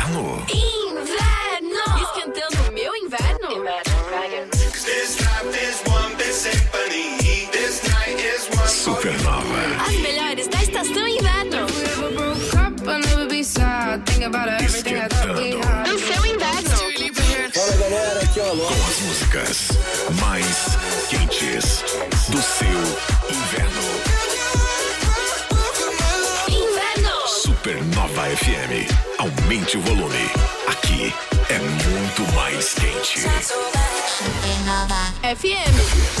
Inverno. Inverno! Esquentando o meu inverno? Supernova. As melhores da estação inverno. Esquentando. No seu inverno. Fala galera, aqui é o Alô. Com as músicas mais quentes do seu inverno. Inverno. FM. Aumente o volume. Aqui é muito mais quente. FM.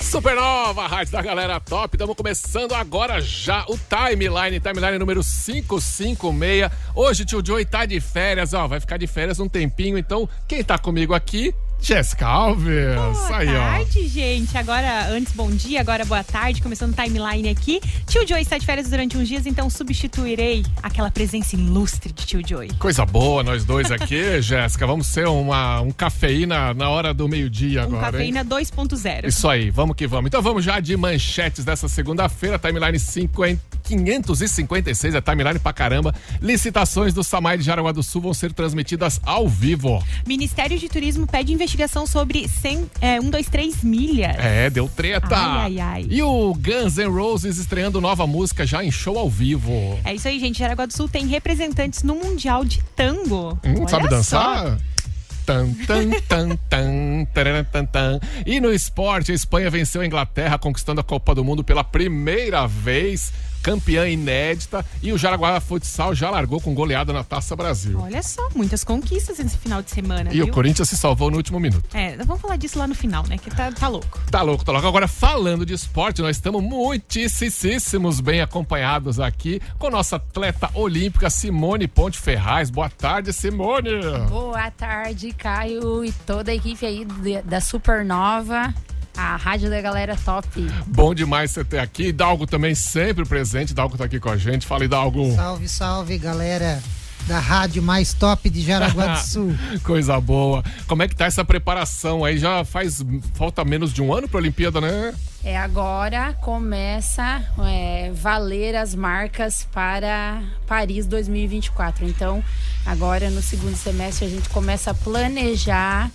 Supernova, rádio da galera top. Estamos começando agora já o Timeline, Timeline número 556. Hoje tio Joey tá de férias, ó, vai ficar de férias um tempinho, então quem tá comigo aqui? Jéssica Alves. Boa Aí, ó. tarde, gente. Agora, antes, bom dia, agora boa tarde. Começando o timeline aqui. Tio Joey está de férias durante uns dias, então substituirei aquela presença ilustre de Tio Joey. Coisa boa, nós dois aqui, Jéssica. Vamos ser uma, um cafeína na hora do meio-dia Um agora. hein? cafeína 2.0. Isso aí, vamos que vamos. Então vamos já de manchetes dessa segunda-feira, timeline 50 556, é timeline pra caramba. Licitações do Samai de Jaraguá do Sul vão ser transmitidas ao vivo. Ministério de Turismo pede investigação sobre 100, é, 123 milhas. É, deu treta. Ai, ai, ai. E o Guns N' Roses estreando nova música já em show ao vivo. É isso aí, gente. Jaraguá do Sul tem representantes no Mundial de Tango. Hum, sabe só. dançar? Tan, tan, tan, tan, tararam, tan, tan. E no esporte, a Espanha venceu a Inglaterra, conquistando a Copa do Mundo pela primeira vez, campeã inédita. E o Jaraguá Futsal já largou com goleada na Taça Brasil. Olha só, muitas conquistas nesse final de semana, E viu? o Corinthians se salvou no último minuto. É, vamos falar disso lá no final, né? Que tá, tá louco. Tá louco, tá louco. Agora, falando de esporte, nós estamos muitíssimos bem acompanhados aqui com nossa atleta olímpica Simone Ponte Ferraz. Boa tarde, Simone. Boa tarde, Caio e toda a equipe aí da Supernova, a rádio da galera top. Bom demais você ter aqui. Dalgo também sempre presente. Dalgo tá aqui com a gente. Fala, Dalgo. Salve, salve, galera da rádio mais top de Jaraguá do Sul. Coisa boa. Como é que tá essa preparação aí? Já faz falta menos de um ano pra Olimpíada, né? É agora começa é, valer as marcas para Paris 2024. Então, agora no segundo semestre a gente começa a planejar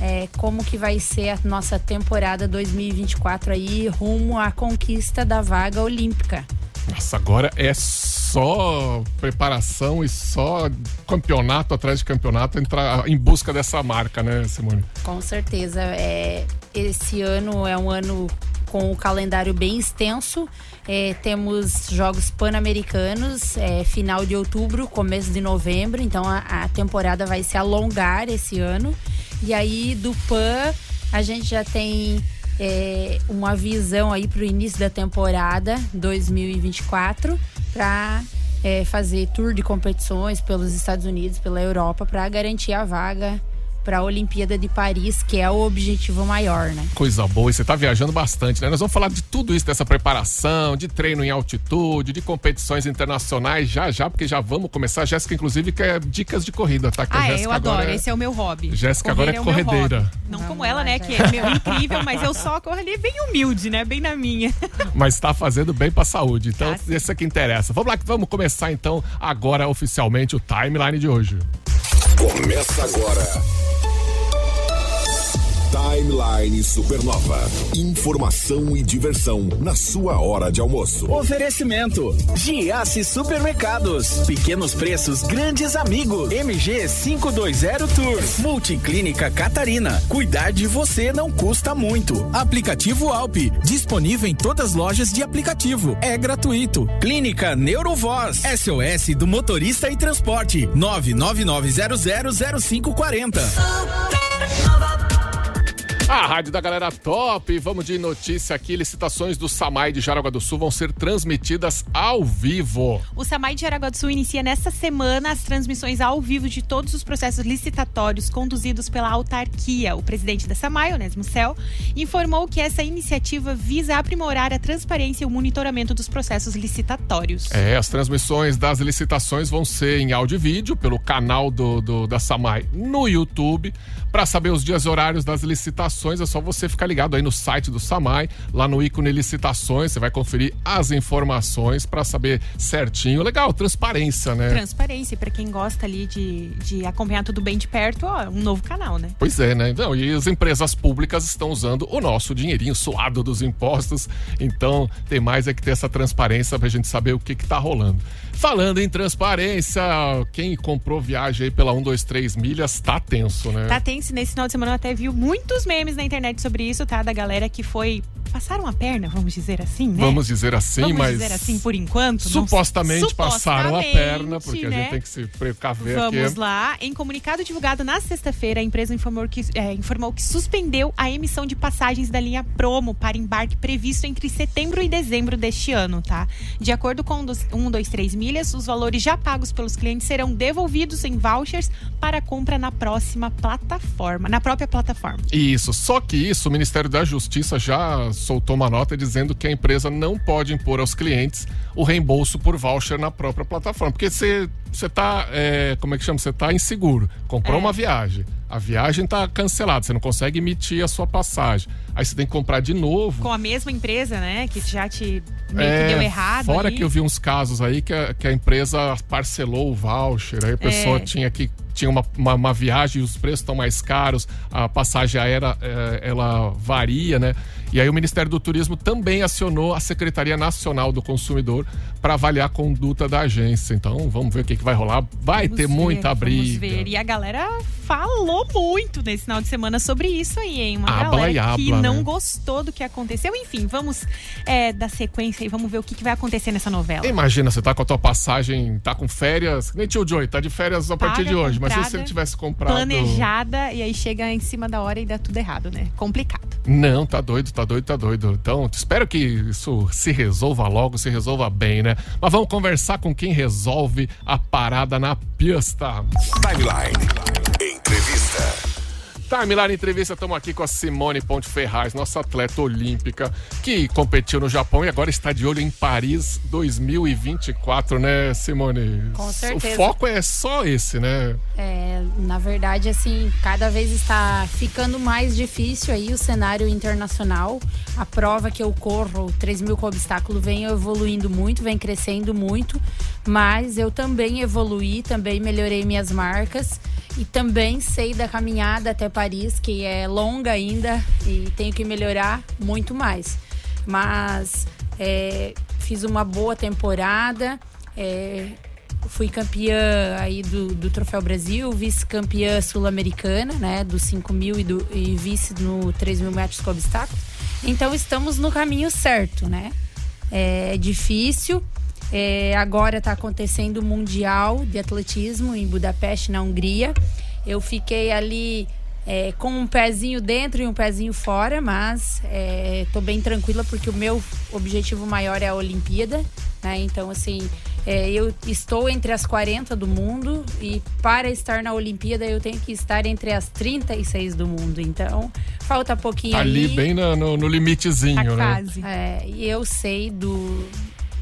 é, como que vai ser a nossa temporada 2024 aí rumo à conquista da vaga olímpica. Nossa, agora é só preparação e só campeonato atrás de campeonato entrar em busca dessa marca, né, Simone? Com certeza. É, esse ano é um ano com o calendário bem extenso. É, temos Jogos Pan-Americanos, é, final de outubro, começo de novembro. Então a, a temporada vai se alongar esse ano. E aí do Pan a gente já tem é, uma visão aí para o início da temporada 2024 para fazer tour de competições pelos Estados Unidos, pela Europa, para garantir a vaga para a Olimpíada de Paris, que é o objetivo maior, né? Coisa boa, e você tá viajando bastante, né? Nós vamos falar de tudo isso, dessa preparação, de treino em altitude, de competições internacionais, já já, porque já vamos começar. Jéssica, inclusive, quer dicas de corrida, tá? Que a Ah, é, Jéssica eu adoro. agora é- Esse é o meu hobby. Jéssica agora é meu corredeira. Não Vamos como ela, né? Que é meu incrível, mas eu só corro ali bem humilde, né? Bem na minha. mas tá fazendo bem pra saúde. Então, Tá isso é que interessa. Vamos lá, que vamos começar então agora oficialmente o timeline de hoje. Começa agora. Timeline Supernova. Informação e diversão na sua hora de almoço. Oferecimento: Giasse Supermercados. Pequenos preços, grandes amigos. MG 520 Tours. Multiclínica Catarina. Cuidar de você não custa muito. Aplicativo Alpe. Disponível em todas as lojas de aplicativo. É gratuito. Clínica Neurovoz. SOS do motorista e transporte. 999000540. A rádio da galera top, vamos de notícia aqui. Licitações do Samai de Jaraguá do Sul vão ser transmitidas ao vivo. O Samai de Jaraguá do Sul inicia nesta semana as transmissões ao vivo de todos os processos licitatórios conduzidos pela autarquia. O presidente da Samai, Onésimo Cel, informou que essa iniciativa visa aprimorar a transparência e o monitoramento dos processos licitatórios. É, as transmissões das licitações vão ser em áudio e vídeo pelo canal do, do- da Samai no YouTube. Para saber os dias e horários das licitações, licitações, é só você ficar ligado aí no site do Samai, lá no ícone licitações, você vai conferir as informações para saber certinho. Legal, transparência, né? Transparência, para quem gosta ali de, de acompanhar tudo bem de perto, ó, um novo canal, né? Pois é, né? Então, e as empresas públicas estão usando o nosso dinheirinho suado dos impostos. Então, tem mais é que ter essa transparência pra gente saber o que que tá rolando. Falando em transparência, quem comprou viagem aí pela 123 milhas tá tenso, né? Tá tenso. Nesse final de semana eu até vi muitos memes na internet sobre isso, tá? Da galera que foi. Passaram a perna, vamos dizer assim, né? Vamos dizer assim, Vamos mas. dizer assim por enquanto. Supostamente, passaram a perna, porque a né? gente tem que se precaver Vamos aqui. lá. Em comunicado divulgado na sexta-feira, a empresa informou que, é, informou que suspendeu a emissão de passagens da linha Promo para embarque previsto entre setembro e dezembro deste ano, tá? De acordo com o dos- 123 milhas, os valores já pagos pelos clientes serão devolvidos em vouchers para compra na próxima plataforma, na própria plataforma. Isso, só que isso, o Ministério da Justiça já soltou uma nota dizendo que a empresa não pode impor aos clientes o reembolso por voucher na própria plataforma. Porque você você tá, é, como é que chama? Você tá inseguro. Comprou É. uma viagem, a viagem tá cancelada, você não consegue emitir a sua passagem. Aí você tem que comprar de novo. Com a mesma empresa, né? Que já te meio que É, deu errado. Fora ali. que eu vi uns casos aí que a, que a empresa parcelou o voucher, aí a pessoa É. tinha que tinha uma, uma, uma viagem e os preços estão mais caros, a passagem aérea é, ela varia, né? E aí o Ministério do Turismo também acionou a Secretaria Nacional do Consumidor para avaliar a conduta da agência. Então vamos ver o que, que vai rolar. Vai Vamos ter ver, muita vamos briga. ver. E a galera falou muito nesse final de semana sobre isso aí, hein? Uma Habla galera e que não né? gostou do que aconteceu. Enfim, vamos é, dar sequência e vamos ver o que, que vai acontecer nessa novela. Imagina, você tá com a tua passagem, tá com férias, nem tio Joey, tá de férias a partir Paga, de hoje. Mas se ele tivesse comprado. Planejada e aí chega em cima da hora e dá tudo errado, né? Complicado. Não, tá doido, tá doido, tá doido. Então, espero que isso se resolva logo, se resolva bem, né? Mas vamos conversar com quem resolve a parada na pista. Timeline. Entrevista. Timeline Entrevista, estamos aqui com a Simone Ponte Ferraz, nossa atleta olímpica, que competiu no Japão e agora está de olho em Paris 2024, né, Simone? Com certeza. O foco é só esse, né? É, na verdade, assim, cada vez está ficando mais difícil aí o cenário internacional. A prova que eu corro, o 3 mil com obstáculo, vem evoluindo muito, vem crescendo muito. Mas eu também evoluí, também melhorei minhas marcas. E também sei da caminhada até Paris, que é longa ainda e tenho que melhorar muito mais. Mas é, fiz uma boa temporada. é, fui campeã aí do, do Troféu Brasil, vice-campeã sul-americana, né? Do 5 mil e, do- e vice no 3 mil metros com obstáculo. Então estamos no caminho certo, né? É difícil. É, agora está acontecendo o Mundial de Atletismo em Budapeste, na Hungria. Eu fiquei ali é, com um pezinho dentro e um pezinho fora, mas estou bem tranquila porque o meu objetivo maior é a Olimpíada. Né? Então, assim, é, eu estou entre as 40 do mundo e para estar na Olimpíada eu tenho que estar entre as 36 do mundo. Então, falta pouquinho Tá ali bem no, no- no limitezinho, Tá né? quase. é, e eu sei do,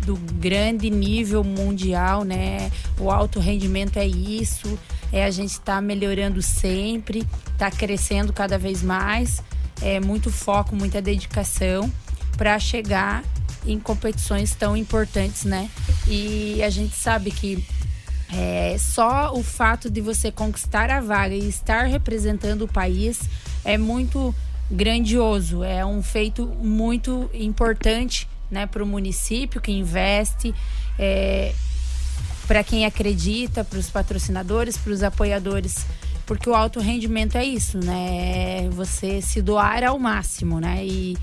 do grande nível mundial, né? O alto rendimento é isso. É a gente está melhorando sempre, está crescendo cada vez mais. É muito foco, muita dedicação para chegar em competições tão importantes, né? E a gente sabe que é, só o fato de você conquistar a vaga e estar representando o país é muito grandioso, é um feito muito importante né, para o município que investe, é, para quem acredita, para os patrocinadores, para os apoiadores, porque o alto rendimento é isso, né? É você se doar ao máximo, né? E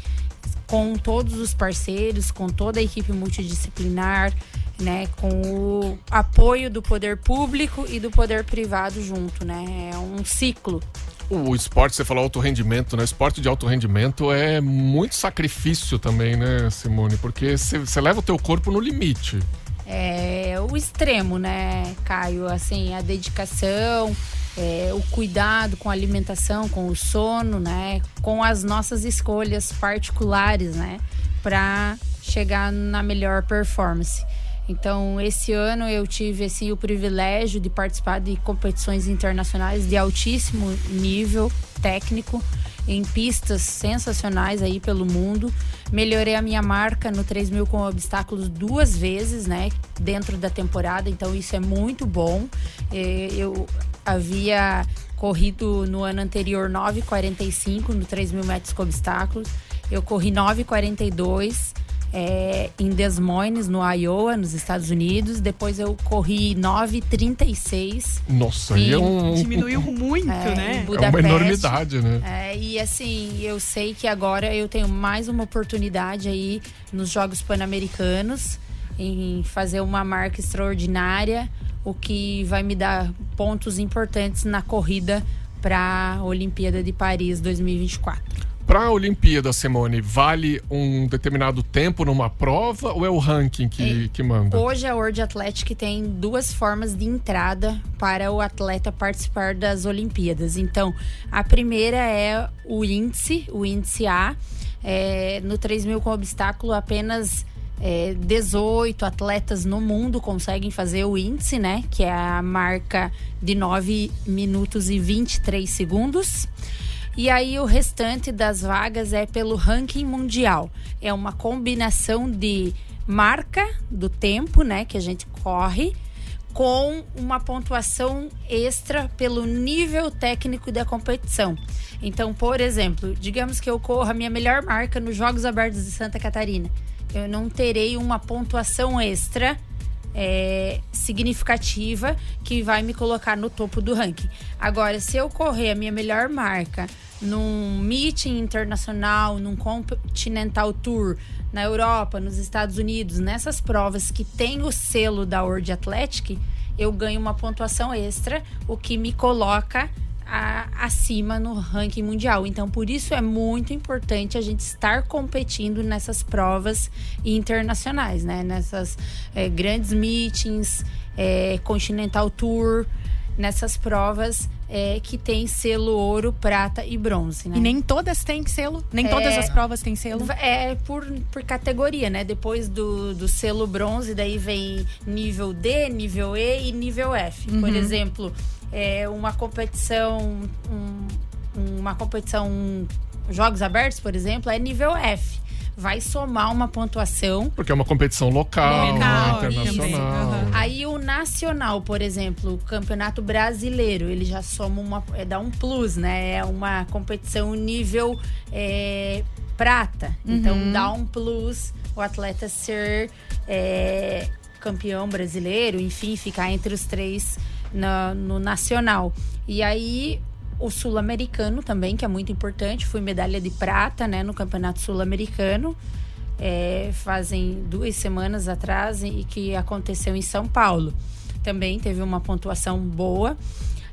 com todos os parceiros, com toda a equipe multidisciplinar, né, com o apoio do poder público e do poder privado junto, né? É um ciclo. O esporte, você falou alto rendimento, né? Esporte de alto rendimento é muito sacrifício também, né, Simone? Porque você você leva o teu corpo no limite. É o extremo, né, Caio? Assim, a dedicação, é, o cuidado com a alimentação, com o sono, né? Com as nossas escolhas particulares, né? Para chegar na melhor performance. Então, esse ano eu tive assim, o privilégio de participar de competições internacionais de altíssimo nível técnico. em pistas sensacionais aí pelo mundo. Melhorei a minha marca no 3 mil com obstáculos duas vezes, né? Dentro da temporada, então isso é muito bom. É, eu havia corrido no ano anterior 9,45 no 3 mil metros com obstáculos. Eu corri 9,42 é, em Des Moines, no Iowa, nos Estados Unidos. Depois eu corri 9,36. Nossa, aí é um. Diminuiu muito, É, né? em É uma enormidade, né? É, e assim, eu sei que agora eu tenho mais uma oportunidade aí nos Jogos Pan-Americanos em fazer uma marca extraordinária, o que vai me dar pontos importantes na corrida para a Olimpíada de Paris 2024. Pra a Olimpíada, Simone, vale um determinado tempo numa prova ou é o ranking que, que manda? Hoje a World Athletic tem duas formas de entrada para o atleta participar das Olimpíadas. Então, a primeira é o índice, o índice A. É, no 3 mil com obstáculo, apenas é, 18 atletas no mundo conseguem fazer o índice, né? Que é a marca de 9 minutos e 23 segundos. E aí o restante das vagas é pelo ranking mundial. É uma combinação de marca do tempo, né, que a gente corre, com uma pontuação extra pelo nível técnico da competição. Então, por exemplo, digamos que eu corro a minha melhor marca nos Jogos Abertos de Santa Catarina. Eu não terei uma pontuação extra é, significativa que vai me colocar no topo do ranking. Agora, se eu correr a minha melhor marca num meeting internacional, num Continental Tour na Europa, nos Estados Unidos, nessas provas que tem o selo da World Athletic, eu ganho uma pontuação extra, o que me coloca a- acima no ranking mundial. Então, por isso é muito importante a gente estar competindo nessas provas internacionais, né? Nessas eh, grandes meetings, eh, Continental Tour, nessas provas eh, que tem selo ouro, prata e bronze, né? E nem todas têm selo? Nem todas É. as provas têm selo? É por, por categoria, né? Depois do, do selo bronze, daí vem nível D, nível E e nível F. Por exemplo, é uma competição. um- uma competição. Jogos abertos, por exemplo, é nível F. Vai somar uma pontuação. Porque é uma competição local, Local, né, internacional. aham. Aí o nacional, por exemplo, o campeonato brasileiro, ele já soma uma. É, dá um plus, né? É uma competição nível é, prata. Então dá um plus o atleta ser é, campeão brasileiro, enfim, ficar entre os três na- no nacional. E aí o sul-americano também, que é muito importante. Fui medalha de prata, né, no campeonato sul-americano. É, fazem duas semanas atrás e que aconteceu em São Paulo. Também teve uma pontuação boa.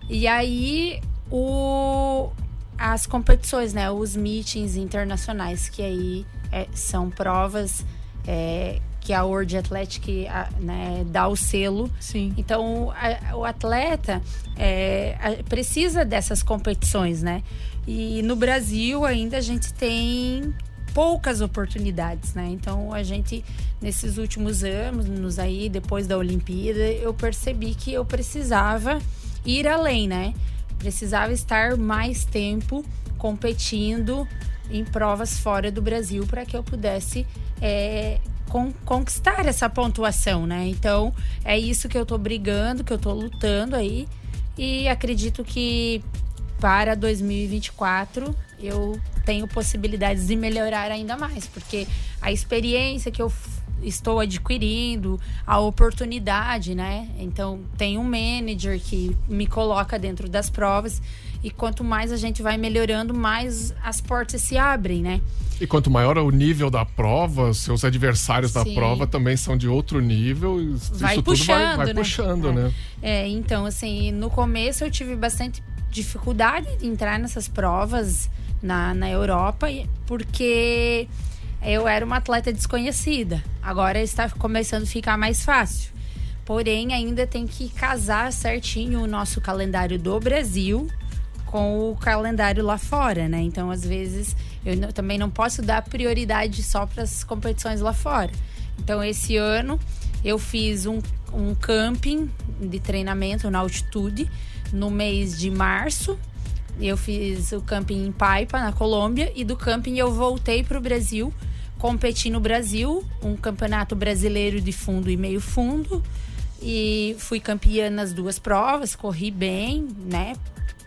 E aí o, as competições, né? Os meetings internacionais, que aí é, são provas é, que a World Athletic né, dá o selo Sim. então, a- o atleta é, a- precisa dessas competições, né? E no Brasil ainda a gente tem poucas oportunidades, né? Então, a gente, nesses últimos anos, aí, depois da Olimpíada, eu percebi que eu precisava ir além, né? Precisava estar mais tempo competindo em provas fora do Brasil para que eu pudesse é, con- conquistar essa pontuação, né? Então é isso que eu tô brigando, que eu tô lutando aí e acredito que para 2024 eu tenho possibilidades de melhorar ainda mais, porque a experiência que eu estou adquirindo, a oportunidade, né? Então tem um manager que me coloca dentro das provas e quanto mais a gente vai melhorando, mais as portas se abrem, né? E quanto maior é o nível da prova, seus adversários da Sim. prova também são de outro nível. e Isso Vai tudo vai, puxando, vai né? puxando, É. né? É, então, assim, no começo eu tive bastante dificuldade de entrar nessas provas na, na Europa, porque eu era uma atleta desconhecida. Agora está começando a ficar mais fácil. Porém, ainda tem que casar certinho o nosso calendário do Brasil com o calendário lá fora, né? Então, às vezes, eu não- também não posso dar prioridade só para as competições lá fora. Então, esse ano eu fiz um, um camping de treinamento na altitude no mês de março Eu fiz o camping em Paipa, na Colômbia, e do camping eu voltei para o Brasil, competi no Brasil, um campeonato brasileiro de fundo e meio fundo. E fui campeã nas duas provas, corri bem, né?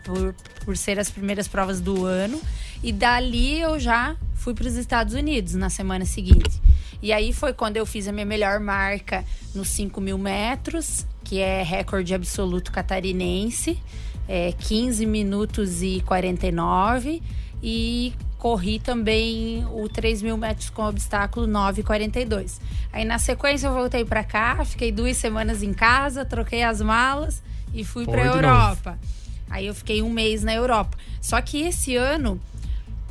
Por, por ser as primeiras provas do ano. E dali eu já fui para os Estados Unidos na semana seguinte. E aí foi quando eu fiz a minha melhor marca nos 5 mil metros, que é recorde absoluto catarinense, é 15 minutos e 49. E corri também o 3 mil metros com obstáculo 9,42. Aí na sequência eu voltei para cá, fiquei duas semanas em casa, troquei as malas e fui para Europa. Novo. Aí eu fiquei um mês na Europa. Só que esse ano,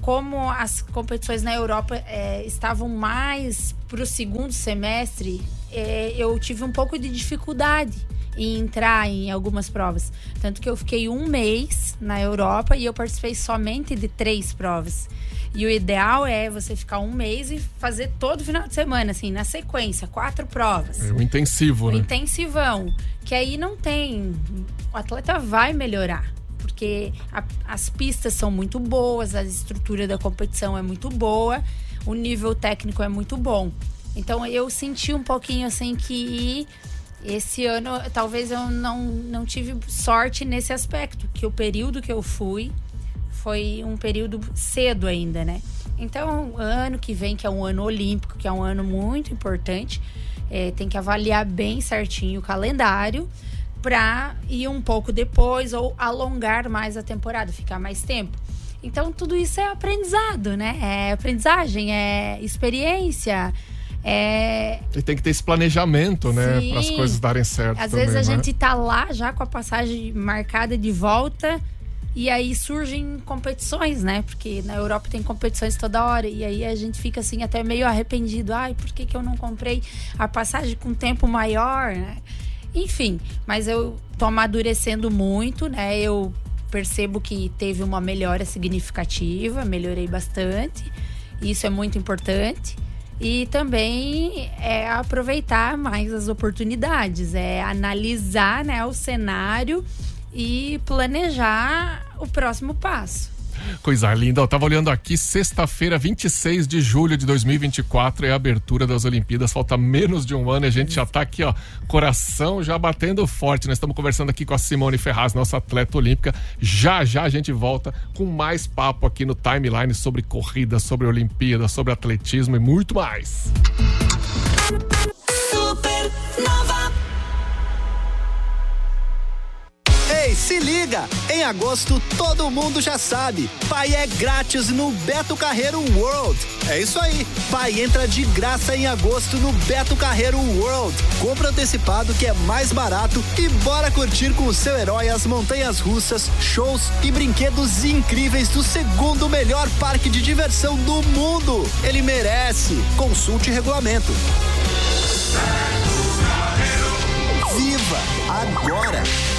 como as competições na Europa é, estavam mais para o segundo semestre, é, eu tive um pouco de dificuldade em entrar em algumas provas. Tanto que eu fiquei um mês na Europa e eu participei somente de três provas. E o ideal é você ficar um mês e fazer todo final de semana, assim, na sequência, quatro provas. É um intensivo, um né? intensivão. Que aí não tem. O atleta vai melhorar. Porque a, as pistas são muito boas, a estrutura da competição é muito boa, o nível técnico é muito bom. Então eu senti um pouquinho assim que esse ano talvez eu não, não tive sorte nesse aspecto, que o período que eu fui foi um período cedo ainda, né? Então, ano que vem, que é um ano olímpico, que é um ano muito importante, é, tem que avaliar bem certinho o calendário para ir um pouco depois ou alongar mais a temporada, ficar mais tempo. Então, tudo isso é aprendizado, né? É aprendizagem, é experiência. É... E tem que ter esse planejamento, né? Para as coisas darem certo. Às também, vezes a né? gente tá lá já com a passagem marcada de volta e aí surgem competições, né? Porque na Europa tem competições toda hora. E aí a gente fica assim até meio arrependido. Ai, por que, que eu não comprei a passagem com tempo maior, né? Enfim, mas eu tô amadurecendo muito, né? Eu percebo que teve uma melhora significativa, melhorei bastante. Isso é muito importante. E também é aproveitar mais as oportunidades, é analisar né, o cenário e planejar o próximo passo. Coisa linda. Eu tava olhando aqui, sexta-feira, 26 de julho de 2024, é a abertura das Olimpíadas. Falta menos de um ano e a gente já tá aqui, ó, coração já batendo forte. Nós estamos conversando aqui com a Simone Ferraz, nossa atleta olímpica. Já já a gente volta com mais papo aqui no timeline sobre corrida, sobre Olimpíada, sobre atletismo e muito mais. Super se liga! Em agosto, todo mundo já sabe. Pai é grátis no Beto Carreiro World. É isso aí. Pai entra de graça em agosto no Beto Carreiro World. Compra antecipado que é mais barato e bora curtir com o seu herói as montanhas russas, shows e brinquedos incríveis do segundo melhor parque de diversão do mundo. Ele merece. Consulte regulamento. Viva agora!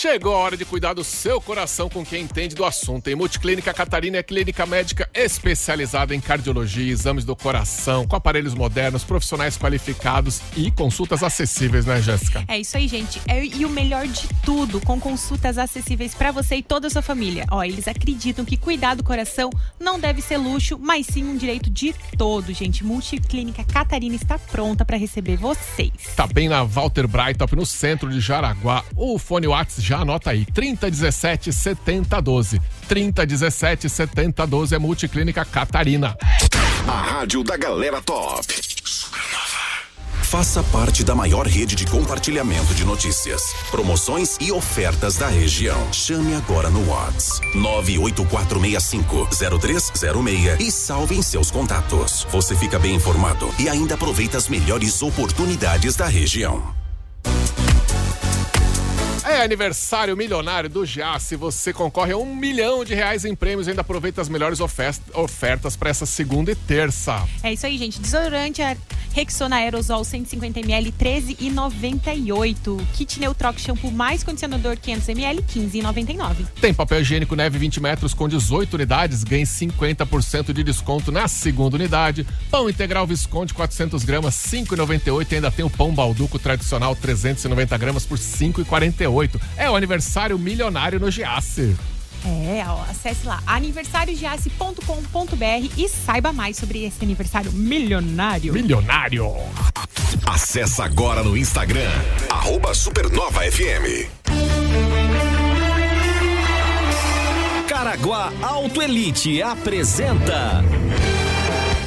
Chegou a hora de cuidar do seu coração com quem entende do assunto. Em Multiclínica Catarina é clínica médica especializada em cardiologia, exames do coração, com aparelhos modernos, profissionais qualificados e consultas acessíveis, né, Jéssica? É isso aí, gente. É, e o melhor de tudo, com consultas acessíveis para você e toda a sua família. Ó, eles acreditam que cuidar do coração não deve ser luxo, mas sim um direito de todo, gente. Multiclínica Catarina está pronta para receber vocês. Tá bem na Walter Breitop, no centro de Jaraguá. O fone WhatsApp já anota aí, 3017 7012. 3017 7012 é Multiclínica Catarina. A rádio da galera top. Faça parte da maior rede de compartilhamento de notícias, promoções e ofertas da região. Chame agora no Whats 984650306 e salve em seus contatos. Você fica bem informado e ainda aproveita as melhores oportunidades da região. É aniversário milionário do Giasse. Você concorre a um milhão de reais em prêmios e ainda aproveita as melhores ofertas para essa segunda e terça. É isso aí, gente. Desodorante Rexona Aerosol 150ml 13,98. Kit Neutrox shampoo mais condicionador 500ml 15,99. Tem papel higiênico neve 20 metros com 18 unidades, ganhe 50% de desconto na segunda unidade. Pão integral Visconde 400 gramas 5,98 e ainda tem o pão balduco tradicional 390 gramas por 5,48. É o aniversário milionário no Giasse. É, ó, acesse lá aniversariogiasse.com.br e saiba mais sobre esse aniversário milionário. Milionário! Acesse agora no Instagram, arroba Supernova FM. Caraguá Auto Elite apresenta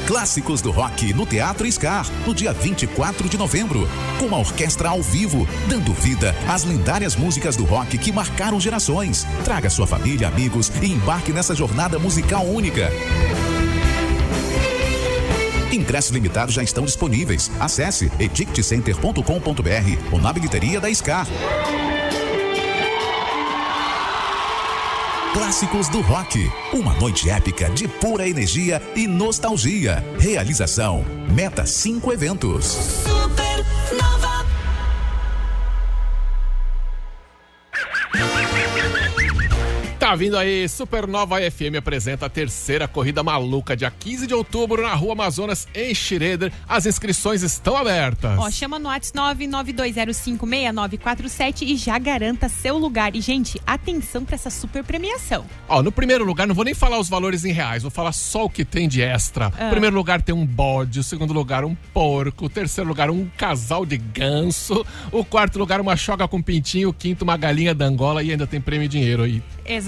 Clássicos do Rock no Teatro Scar, no dia 24 de novembro, com uma orquestra ao vivo, dando vida às lendárias músicas do rock que marcaram gerações. Traga sua família, amigos e embarque nessa jornada musical única. Ingressos limitados já estão disponíveis. Acesse eticketcenter.com.br ou na bilheteria da Scar. Clássicos do Rock. Uma noite épica de pura energia e nostalgia. Realização: Meta 5 Eventos. Tá vindo aí, Supernova FM apresenta a terceira corrida maluca, dia 15 de outubro, na Rua Amazonas, em Schroeder. As inscrições estão abertas. Ó, chama no WhatsApp 992056947 e já garanta seu lugar. E, gente, atenção pra essa super premiação. Ó, no primeiro lugar, não vou nem falar os valores em reais, vou falar só o que tem de extra. Ah. Primeiro lugar tem um bode, o segundo lugar um porco, o terceiro lugar um casal de ganso, o quarto lugar uma choca com pintinho, o quinto uma galinha da Angola e ainda tem prêmio e dinheiro aí.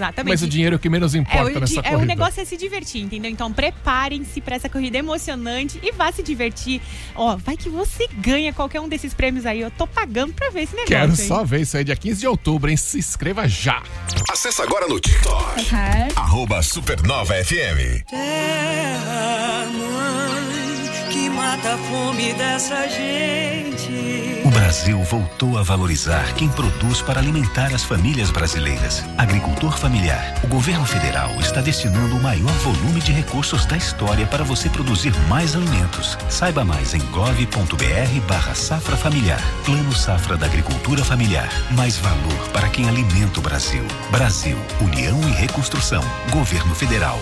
Exatamente. Mas o dinheiro é o que menos importa é, o, nessa é, corrida. o negócio é se divertir, entendeu? Então preparem-se pra essa corrida emocionante e vá se divertir. Ó, vai que você ganha qualquer um desses prêmios aí. Eu tô pagando pra ver esse negócio. Quero hein? só ver isso aí, dia 15 de outubro, hein? Se inscreva já. Acesse agora no TikTok, arroba Supernova FM. Mãe, mata a fome dessa gente. O Brasil voltou a valorizar quem produz para alimentar as famílias brasileiras. Agricultor familiar. O governo federal está destinando o maior volume de recursos da história para você produzir mais alimentos. Saiba mais em gov.br barra safra familiar. Plano Safra da Agricultura Familiar. Mais valor para quem alimenta o Brasil. Brasil, União e Reconstrução. Governo Federal.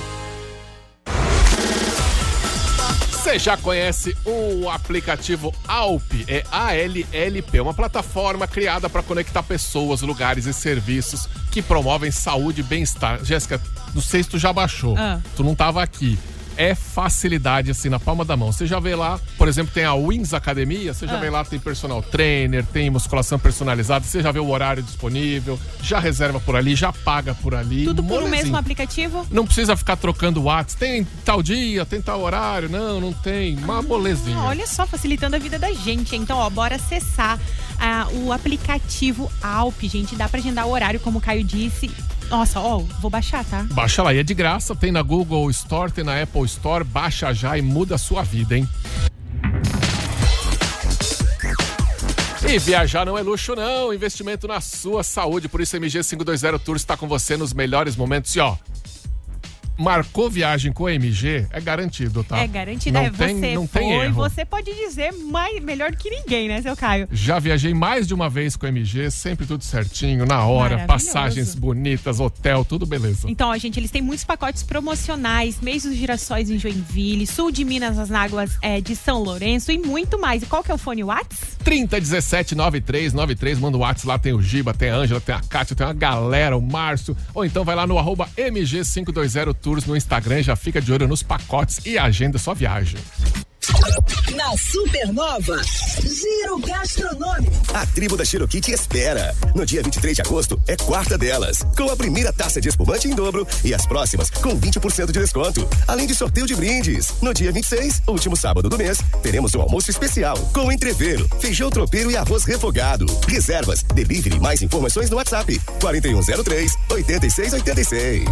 Você já conhece o aplicativo Alp? É A-L-L-P, uma plataforma criada para conectar pessoas, lugares e serviços que promovem saúde e bem-estar. Jéssica, não sei se tu já baixou, Ah. tu não tava aqui. É facilidade assim na palma da mão. Você já vê lá, por exemplo, tem a Wings Academia, você já Ah. vê lá, tem personal trainer, tem musculação personalizada, você já vê o horário disponível, já reserva por ali, já paga por ali. Tudo por um molezinho. mesmo aplicativo? Não precisa ficar trocando WhatsApp. Tem tal dia, tem tal horário. Não, não tem. Uma molezinha. Ah, olha só, facilitando a vida da gente. Então, ó, bora acessar ah, o aplicativo Alp, gente. Dá pra agendar o horário, como o Caio disse. Nossa, ó, vou baixar, tá? Baixa lá, e é de graça. Tem na Google Store, tem na Apple Store. Baixa já e muda a sua vida, hein? E viajar não é luxo, não. Investimento na sua saúde. Por isso, a MG 520 Tours está com você nos melhores momentos. E ó, marcou viagem com a MG, é garantido, tá? É garantido. Não é, tem, você não foi, tem erro. você pode dizer mais, melhor que ninguém, né, seu Caio? Já viajei mais de uma vez com a MG, sempre tudo certinho, na hora, passagens bonitas, hotel, tudo beleza. Então, ó, gente, eles têm muitos pacotes promocionais, mês dos girassóis em Joinville, sul de Minas, as Náguas é, de São Lourenço e muito mais. E qual que é o fone Whats? 3017 9393, manda o WhatsApp lá, tem o Giba, tem a Ângela, tem a Kátia, tem uma galera, o Márcio. Ou então vai lá no arroba MG520 Tours no Instagram, já fica de olho nos pacotes e agenda sua viagem. Na Supernova, Giro Gastronômico. A tribo da Cherokee te espera. No dia 23 de agosto é quarta delas, com a primeira taça de espumante em dobro e as próximas com 20% de desconto. Além de sorteio de brindes. No dia 26, último sábado do mês, teremos um almoço especial com entreveiro, feijão tropeiro e arroz refogado. Reservas, delivery, mais informações no WhatsApp 4103 8686.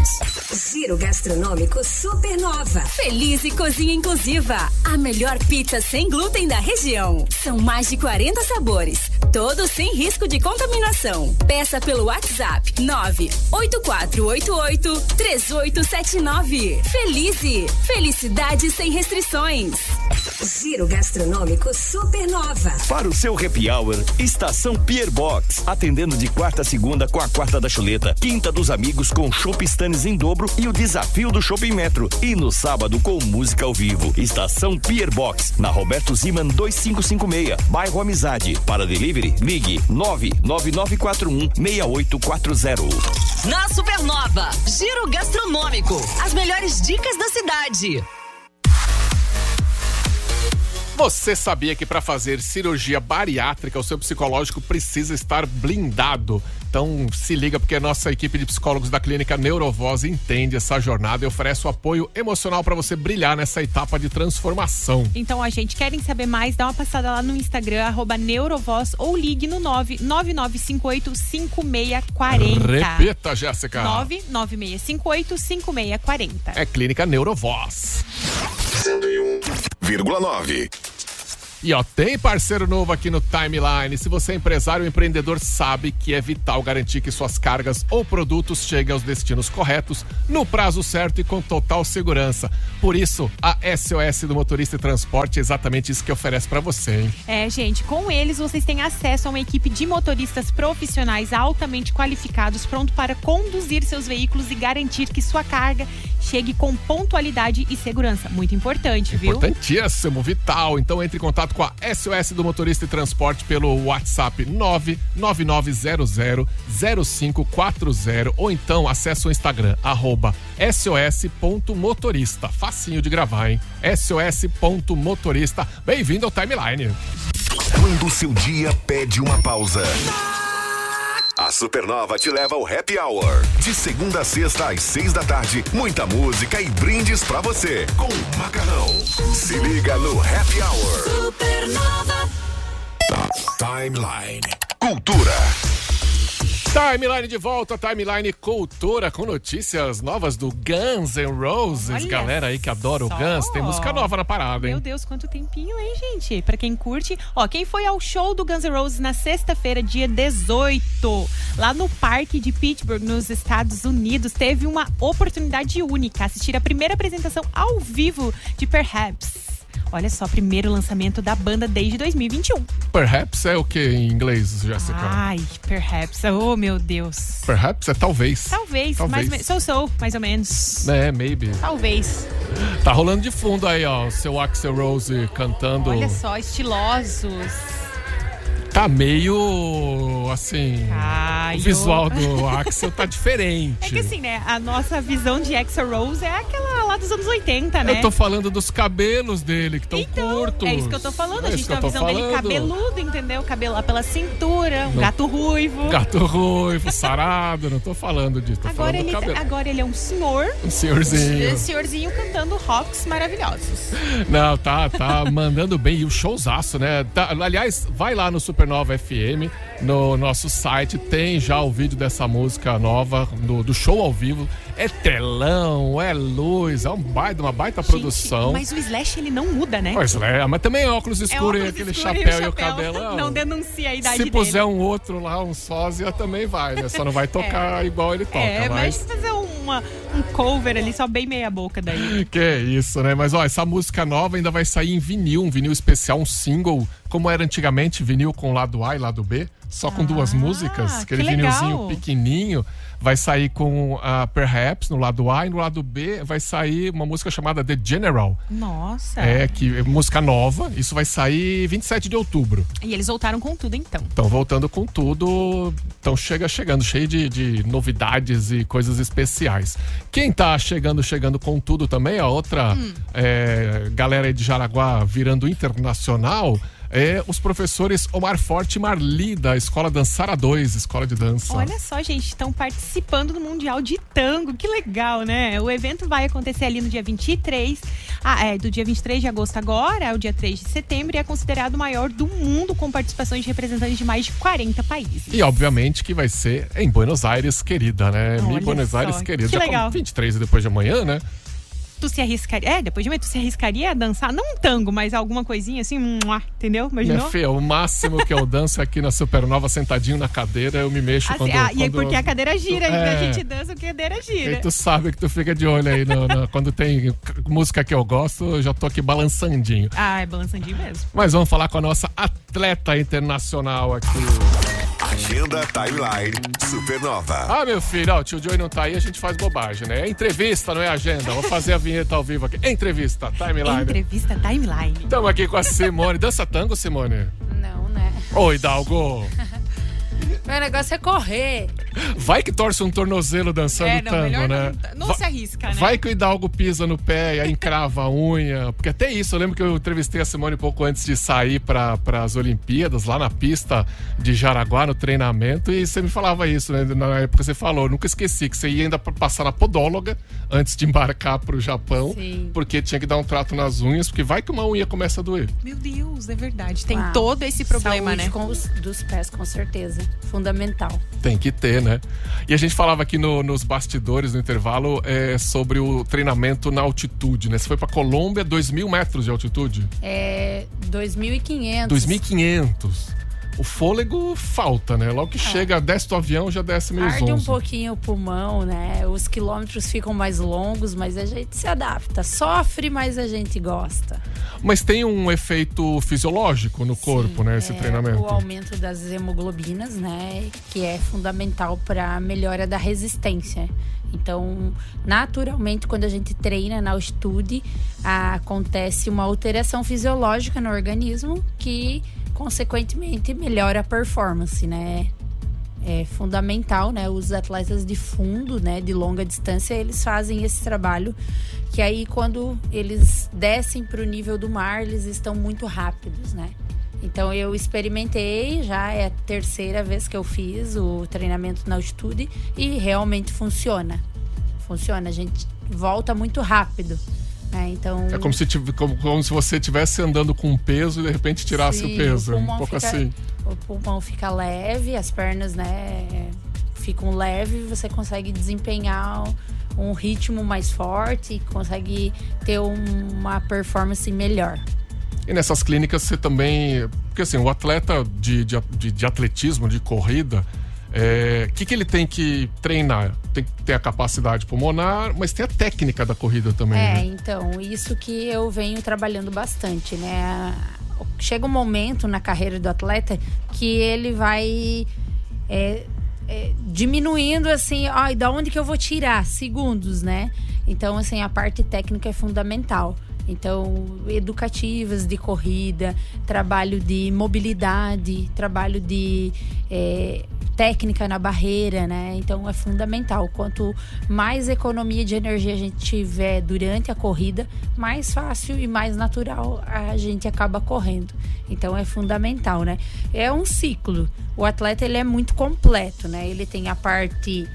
Giro Gastronômico Supernova. Feliz e Cozinha Inclusiva. A melhor pizza sem glúten da região. São mais de 40 sabores. Todos sem risco de contaminação. Peça pelo WhatsApp 98488 3879. Felize. Felicidade sem restrições. Giro gastronômico Supernova. Para o seu happy hour, Estação Pier Box. Atendendo de quarta a segunda com a quarta da chuleta. Quinta dos amigos com Chopp Stannis em dobro e o desafio do Shopping Metro. E no sábado com música ao vivo. Estação Pier Box. Na Roberto Ziman 2556. Bairro Amizade. Para delivery, ligue 99941 6840. Na Supernova, Giro gastronômico. As melhores dicas da cidade. Você sabia que para fazer cirurgia bariátrica o seu psicológico precisa estar blindado? Então se liga porque a nossa equipe de psicólogos da clínica Neurovoz entende essa jornada e oferece o apoio emocional para você brilhar nessa etapa de transformação. Então, a gente querem saber mais, dá uma passada lá no Instagram, arroba Neurovoz ou ligue no 999585640. Repita, Jéssica. 996585640. É Clínica Neurovoz. 101,9. E ó, tem parceiro novo aqui no Timeline. Se você é empresário ou empreendedor, sabe que é vital garantir que suas cargas ou produtos cheguem aos destinos corretos, no prazo certo e com total segurança. Por isso, a SOS do Motorista e Transporte é exatamente isso que oferece para você, hein? É, gente, com eles vocês têm acesso a uma equipe de motoristas profissionais altamente qualificados, pronto para conduzir seus veículos e garantir que sua carga chegue com pontualidade e segurança. Muito importante, viu? Importantíssimo, vital. Então entre em contato com a SOS do Motorista e Transporte pelo WhatsApp 999000540 ou então acesse o Instagram arroba sos.motorista. Facinho de gravar, hein? sos.motorista. Bem-vindo ao Timeline. Quando o seu dia pede uma pausa. A Supernova te leva ao Happy Hour. De segunda a sexta às seis da tarde, muita música e brindes pra você. Com o Macarrão. Se liga no Happy Hour. Supernova. Timeline. Cultura. Timeline de volta, Timeline Cultura com notícias novas do Guns N' Roses. Olha Galera aí que adora o só. Guns, tem música nova na parada, hein? Meu Deus, quanto tempinho, hein, gente? Pra quem curte. Ó, quem foi ao show do Guns N' Roses na sexta-feira, dia 18, lá no parque de Pittsburgh, nos Estados Unidos, teve uma oportunidade única: assistir a primeira apresentação ao vivo de Perhaps. Olha só, primeiro lançamento da banda desde 2021. Perhaps é o que em inglês, Jéssica? Ai, Perhaps. Oh, meu Deus. Perhaps é talvez. Talvez, Talvez. mais. Sou, sou, mais ou menos. É, maybe. Talvez. Tá rolando de fundo aí, ó, o seu Axel Rose cantando. Olha só, estilosos. Tá meio assim. O visual do Axel tá diferente. É que assim, né? A nossa visão de Axel Rose é aquela lá dos anos 80, né? Eu tô falando dos cabelos dele, que estão curtos. É isso que eu tô falando. É a gente tem uma visão dele falando. cabeludo, entendeu? Cabelo lá pela cintura, um Não. gato ruivo. Gato ruivo, sarado, não tô falando disso, tô Agora falando ele, cabelo. agora ele é um senhor. Um senhorzinho. Um senhorzinho cantando rocks maravilhosos. Não, tá, tá mandando bem. E o showzaço, né? Tá- aliás, vai lá no Supernova FM, no nosso site, tem já o vídeo dessa música nova, do, do show ao vivo. É telão, é luz, é um baita, uma baita produção. Mas o Slash ele não muda, né? Pois é, mas também é óculos É escuros e óculos aquele escuro chapéu e o cabelo. Não, não. denuncia a idade Se dele. puser um outro lá, um sósia, também vai, né? Só não vai tocar igual ele toca, É, mas mas... fazer uma, um cover ali só bem meia boca daí. Que isso, né? Mas ó, essa música nova ainda vai sair em vinil, um vinil especial, um single, como era antigamente, vinil com lado A e lado B, só com duas músicas, aquele Ah, que legal. vinilzinho pequenininho. Vai sair com a Perhaps no lado A e no lado B vai sair uma música chamada The General. Nossa. É, que é música nova. Isso vai sair 27 de outubro. E eles voltaram com tudo então. Estão voltando com tudo. Então chega chegando, cheio de, de novidades e coisas especiais. Quem tá chegando, chegando com tudo também, a outra Hum. é, galera aí de Jaraguá virando internacional. É os professores Omar Forte e Marli, da Escola Dançara 2, Escola de Dança. Olha só, gente, estão participando do Mundial de Tango. Que legal, né? O evento vai acontecer ali no dia 23, ah, é, do dia 23 de agosto agora ao dia 3 de setembro e é considerado o maior do mundo com participações de representantes de mais de 40 países. E obviamente que vai ser em Buenos Aires, querida, né? Mi Olha Buenos só, Aires, querida. que legal. com 23 e depois de amanhã, né? Tu se arriscaria. É, depois de mês, tu se arriscaria a dançar, não um tango, mas alguma coisinha assim, entendeu? Minha Imaginou? filha, o máximo que eu danço é aqui na Supernova, sentadinho na cadeira, eu me mexo Assim, quando... ah, e aí quando- porque a cadeira gira, É. a gente dança, a cadeira gira. E tu sabe que tu fica de olho aí no- no- quando tem música que eu gosto, eu já tô aqui balançandinho. Ah, é balançandinho mesmo. Mas vamos falar com a nossa atleta internacional aqui. Agenda Timeline Supernova. Ah, meu filho, ó, o tio Joey não tá aí, a gente faz bobagem, né? É entrevista, não é agenda. Vou fazer a vinheta ao vivo aqui. Entrevista, timeline. Entrevista timeline. Estamos aqui com a Simone. Dança tango, Simone? Não, né? Oi, Dalgo. Meu negócio é correr. Vai que torce um tornozelo dançando É, não, tango, né? não, não Va- se arrisca, né? Vai que o Hidalgo pisa no pé e aí encrava a unha. Porque até isso, eu lembro que eu entrevistei a Simone um pouco antes de sair para as Olimpíadas, lá na pista de Jaraguá, no treinamento, e você me falava isso, né? Na época você falou, nunca esqueci que você ia ainda passar na podóloga antes de embarcar pro Japão, Sim. porque tinha que dar um trato nas unhas, porque vai que uma unha começa a doer. Meu Deus, é verdade. Tem Ah, todo esse problema, saúde né? com os, dos pés, com certeza. Fundamental. Tem que ter, né? E a gente falava aqui no- nos bastidores, no intervalo, é, sobre o treinamento na altitude, né? Você foi pra Colômbia, 2 mil metros de altitude? É 2.500. 2.500. O fôlego falta, né? Logo que chega, desce do avião, já desce meio É. Arde um pouquinho o pulmão, né? Os quilômetros ficam mais longos, mas a gente se adapta. Sofre, mas a gente gosta. Mas tem um efeito fisiológico no corpo, né? Esse É, treinamento. O aumento das hemoglobinas, né? Que é fundamental para a melhora da resistência. Então, naturalmente, quando a gente treina na altitude, acontece uma alteração fisiológica no organismo que, consequentemente, melhora a performance, né? É fundamental, né? Os atletas de fundo, né? De longa distância, eles fazem esse trabalho que aí, quando eles descem para o nível do mar, eles estão muito rápidos, né? Então eu experimentei, já é a terceira vez que eu fiz o treinamento na altitude e realmente funciona. Funciona, a gente volta muito rápido. Né? Então É como se, tiv- como, como se você estivesse andando com um peso e de repente tirasse Sim, o peso. o Um pouco fica- assim. o pulmão fica leve, as pernas, né, ficam leves, você consegue desempenhar um ritmo mais forte, consegue ter um- uma performance melhor. E nessas clínicas você também. Porque assim, o atleta de, de- de atletismo, de corrida, o que, que ele tem que treinar? Tem que ter a capacidade pulmonar, mas tem a técnica da corrida também. É, né? então, isso que eu venho trabalhando bastante, né? Chega um momento na carreira do atleta que ele vai é, é, diminuindo assim, ai, da onde que eu vou tirar? Segundos, né? Então, assim, a parte técnica é fundamental. Então, educativas de corrida, trabalho de mobilidade, trabalho de é, técnica na barreira, né? Então é fundamental. Quanto mais economia de energia a gente tiver durante a corrida, mais fácil e mais natural a gente acaba correndo. Então é fundamental, né? É um ciclo. O atleta ele é muito completo, né? Ele tem a parte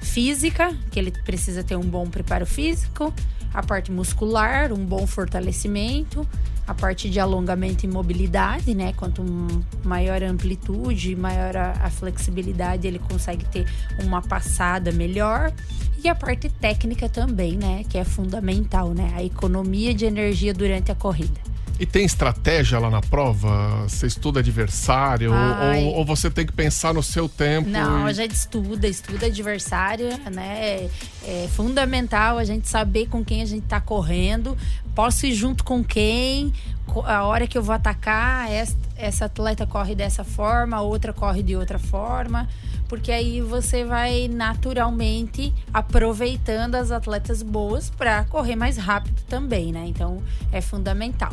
física, que ele precisa ter um bom preparo físico, a parte muscular, um bom fortalecimento, a parte de alongamento e mobilidade, né? Quanto maior a amplitude, maior a, a flexibilidade, ele consegue ter uma passada melhor. E a parte técnica também, né? Que é fundamental, né? A economia de energia durante a corrida. E tem estratégia lá na prova? Você estuda adversário? Ou, ou você tem que pensar no seu tempo? Não, e- a gente estuda, estuda adversário, né? É fundamental a gente saber com quem a gente tá correndo. Posso ir junto com quem, a hora que eu vou atacar, essa, essa atleta corre dessa forma, a outra corre de outra forma. Porque aí você vai naturalmente aproveitando as atletas boas para correr mais rápido também, né? Então é fundamental.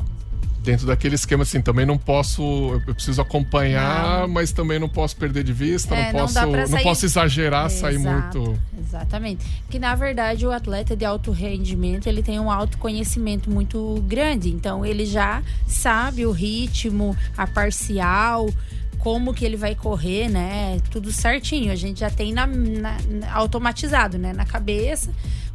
Dentro daquele esquema assim, também não posso. Eu preciso acompanhar, Não. mas também não posso perder de vista, É, não não posso. não sair- posso exagerar, sair muito. Exatamente. Que na verdade o atleta de alto rendimento ele tem um autoconhecimento muito grande. Então ele já sabe o ritmo, a parcial, como que ele vai correr, né? Tudo certinho. A gente já tem na- na- automatizado, né? Na cabeça.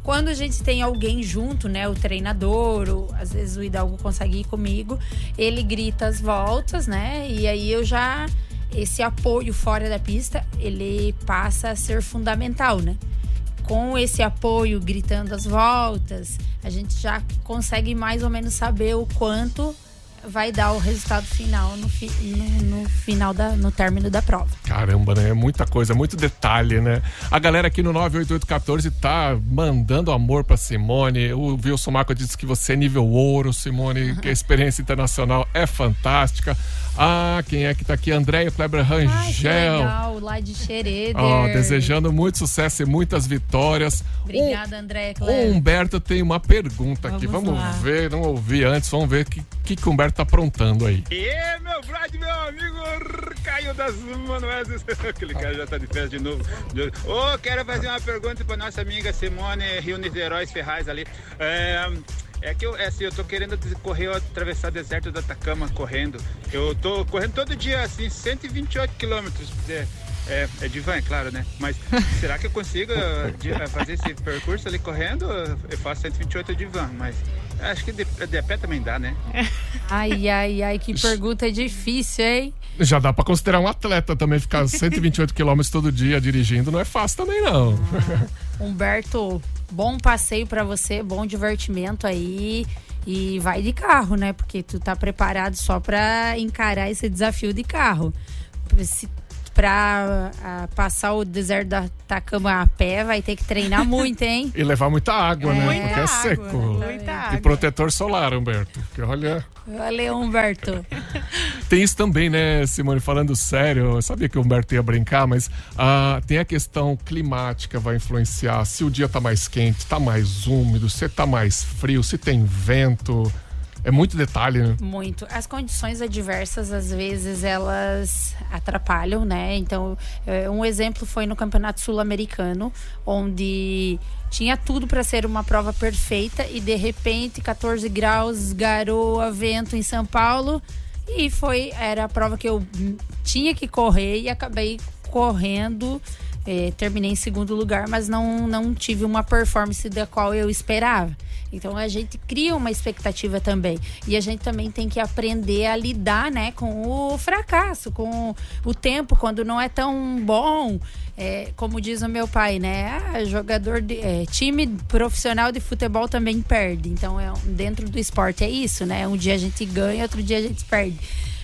Quando a gente tem alguém junto, né? O treinador, ou às vezes o Hidalgo consegue ir comigo, ele grita as voltas, né? E aí eu já esse apoio fora da pista, ele passa a ser fundamental, né? com esse apoio, gritando as voltas, a gente já consegue mais ou menos saber o quanto vai dar o resultado final no, fi, no, no, final da, no término da prova. Caramba, né? É muita coisa, muito detalhe, né? A galera aqui no 98814 tá mandando amor pra Simone. O Wilson Marco disse que você é nível ouro, Simone, que a experiência internacional é fantástica. Ah, quem é que tá aqui? Andréia Kleber Rangel. Ai, que legal, lá de Xereder. Ó, desejando muito sucesso e muitas vitórias. Obrigada, Andréia Kleber. O Humberto tem uma pergunta aqui. Vamos Vamos lá. ver, não ouvi antes, vamos ver o que, que, que o Humberto tá aprontando aí. E meu brother, meu amigo Caio das Manueses. Aquele cara já tá de festa de novo. Ô, quero fazer uma pergunta pra nossa amiga Simone Rio Niterói Ferraz ali. É, é que eu, é assim, eu tô querendo correr, atravessar o deserto do Atacama correndo. Eu tô correndo todo dia, assim, 128 quilômetros. É, é, é de van, é claro, né? Mas será que eu consigo de- uh, fazer esse percurso ali correndo? Eu faço 128 de van, mas acho que de, de a pé também dá, né? Ai, ai, ai, que pergunta difícil, hein? Já dá pra considerar um atleta também ficar 128 quilômetros todo dia dirigindo, não é fácil também não. Humberto, bom passeio pra você, bom divertimento aí. E vai de carro, né? Porque tu tá preparado só pra encarar esse desafio de carro. Se, pra ah, passar o deserto da Atacama a pé, vai ter que treinar muito, hein? E levar muita água, né? Muita Porque é água, seco. muita E água. protetor solar, Humberto. Que olha. Valeu, Humberto. Tem isso também, né, Simone? Falando sério, eu sabia que o Humberto ia brincar, mas ah, tem a questão climática, vai influenciar. Se o dia tá mais quente, tá mais úmido, se tá mais frio, se tem vento. É muito detalhe, né? Muito. As condições adversas, às vezes, elas atrapalham, né? Então, eh, um exemplo foi no Campeonato Sul-Americano, onde tinha tudo para ser uma prova perfeita e, de repente, 14 graus, garoa, vento em São Paulo. E foi, era a prova que eu tinha que correr e acabei correndo. eh, terminei em segundo lugar, mas não, não tive uma performance da qual eu esperava. Então a gente cria uma expectativa também. E a gente também tem que aprender a lidar né, com o fracasso, com o tempo, quando não é tão bom. É, como diz o meu pai, né? Ah, jogador de é, time profissional de futebol também perde. Então, é, dentro do esporte é isso, né? Um dia a gente ganha, outro dia a gente perde.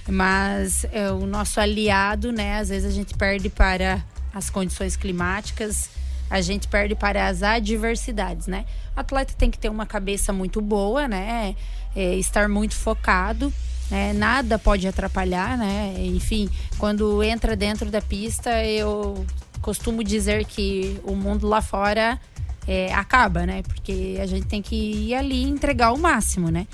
Mas é, o nosso aliado, né? Às vezes a gente perde para as condições climáticas, a gente perde para as adversidades, né? O atleta tem que ter uma cabeça muito boa, né? É, estar muito focado, né? Nada pode atrapalhar, né? Enfim, quando entra dentro da pista, eu costumo dizer que o mundo lá fora é, acaba, né? Porque a gente tem que ir ali e entregar o máximo, né?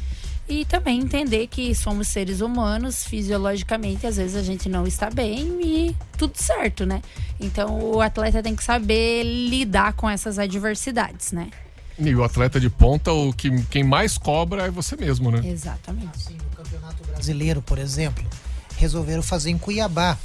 E também entender que somos seres humanos, fisiologicamente, às vezes a gente não está bem e tudo certo, né? Então o atleta tem que saber lidar com essas adversidades, né? E o atleta de ponta, o que, quem mais cobra é você mesmo, né? Exatamente. brasileiro, por exemplo, resolveram fazer em Cuiabá.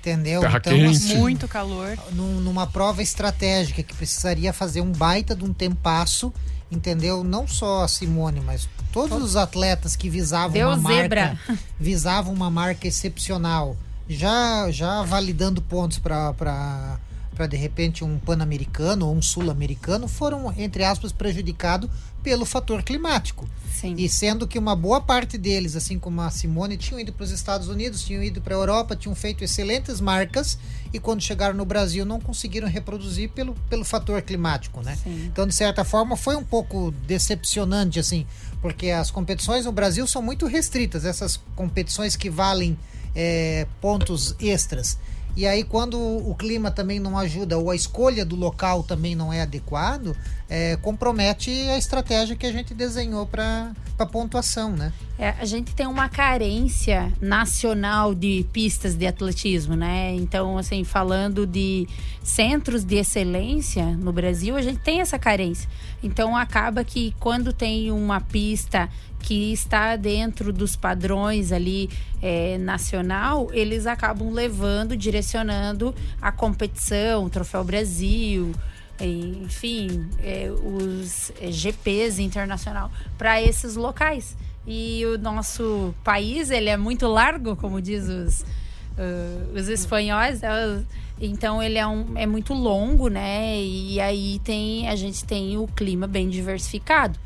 Entendeu? Terra quente. Muito calor. num- numa prova estratégica que precisaria fazer um baita de um tempasso, entendeu? Não só a Simone, mas todos os atletas que visavam Deu uma zebra. marca, visavam uma marca excepcional, já já validando pontos para para de repente um pan-americano ou um sul-americano foram entre aspas prejudicados pelo fator climático. Sim. E sendo que uma boa parte deles, assim como a Simone, tinham ido para os Estados Unidos, tinham ido para a Europa, tinham feito excelentes marcas e quando chegaram no Brasil não conseguiram reproduzir pelo, pelo fator climático, né? Então, de certa forma, foi um pouco decepcionante, assim, porque as competições no Brasil são muito restritas, essas competições que valem é, pontos extras. E aí, quando o clima também não ajuda, ou a escolha do local também não é adequado, é, compromete a estratégia que a gente desenhou para pontuação, né? É, a gente tem uma carência nacional de pistas de atletismo, né? Então, assim, falando de centros de excelência no Brasil, a gente tem essa carência. Então, acaba que quando tem uma pista que está dentro dos padrões ali é, nacional, eles acabam levando, direcionando a competição, o Troféu Brasil, enfim, é, os é, GPs internacional para esses locais. E o nosso país, ele é muito largo, como diz os, uh, os espanhóis, né? Então ele é, um, é muito longo, né? E aí tem a gente tem o clima bem diversificado.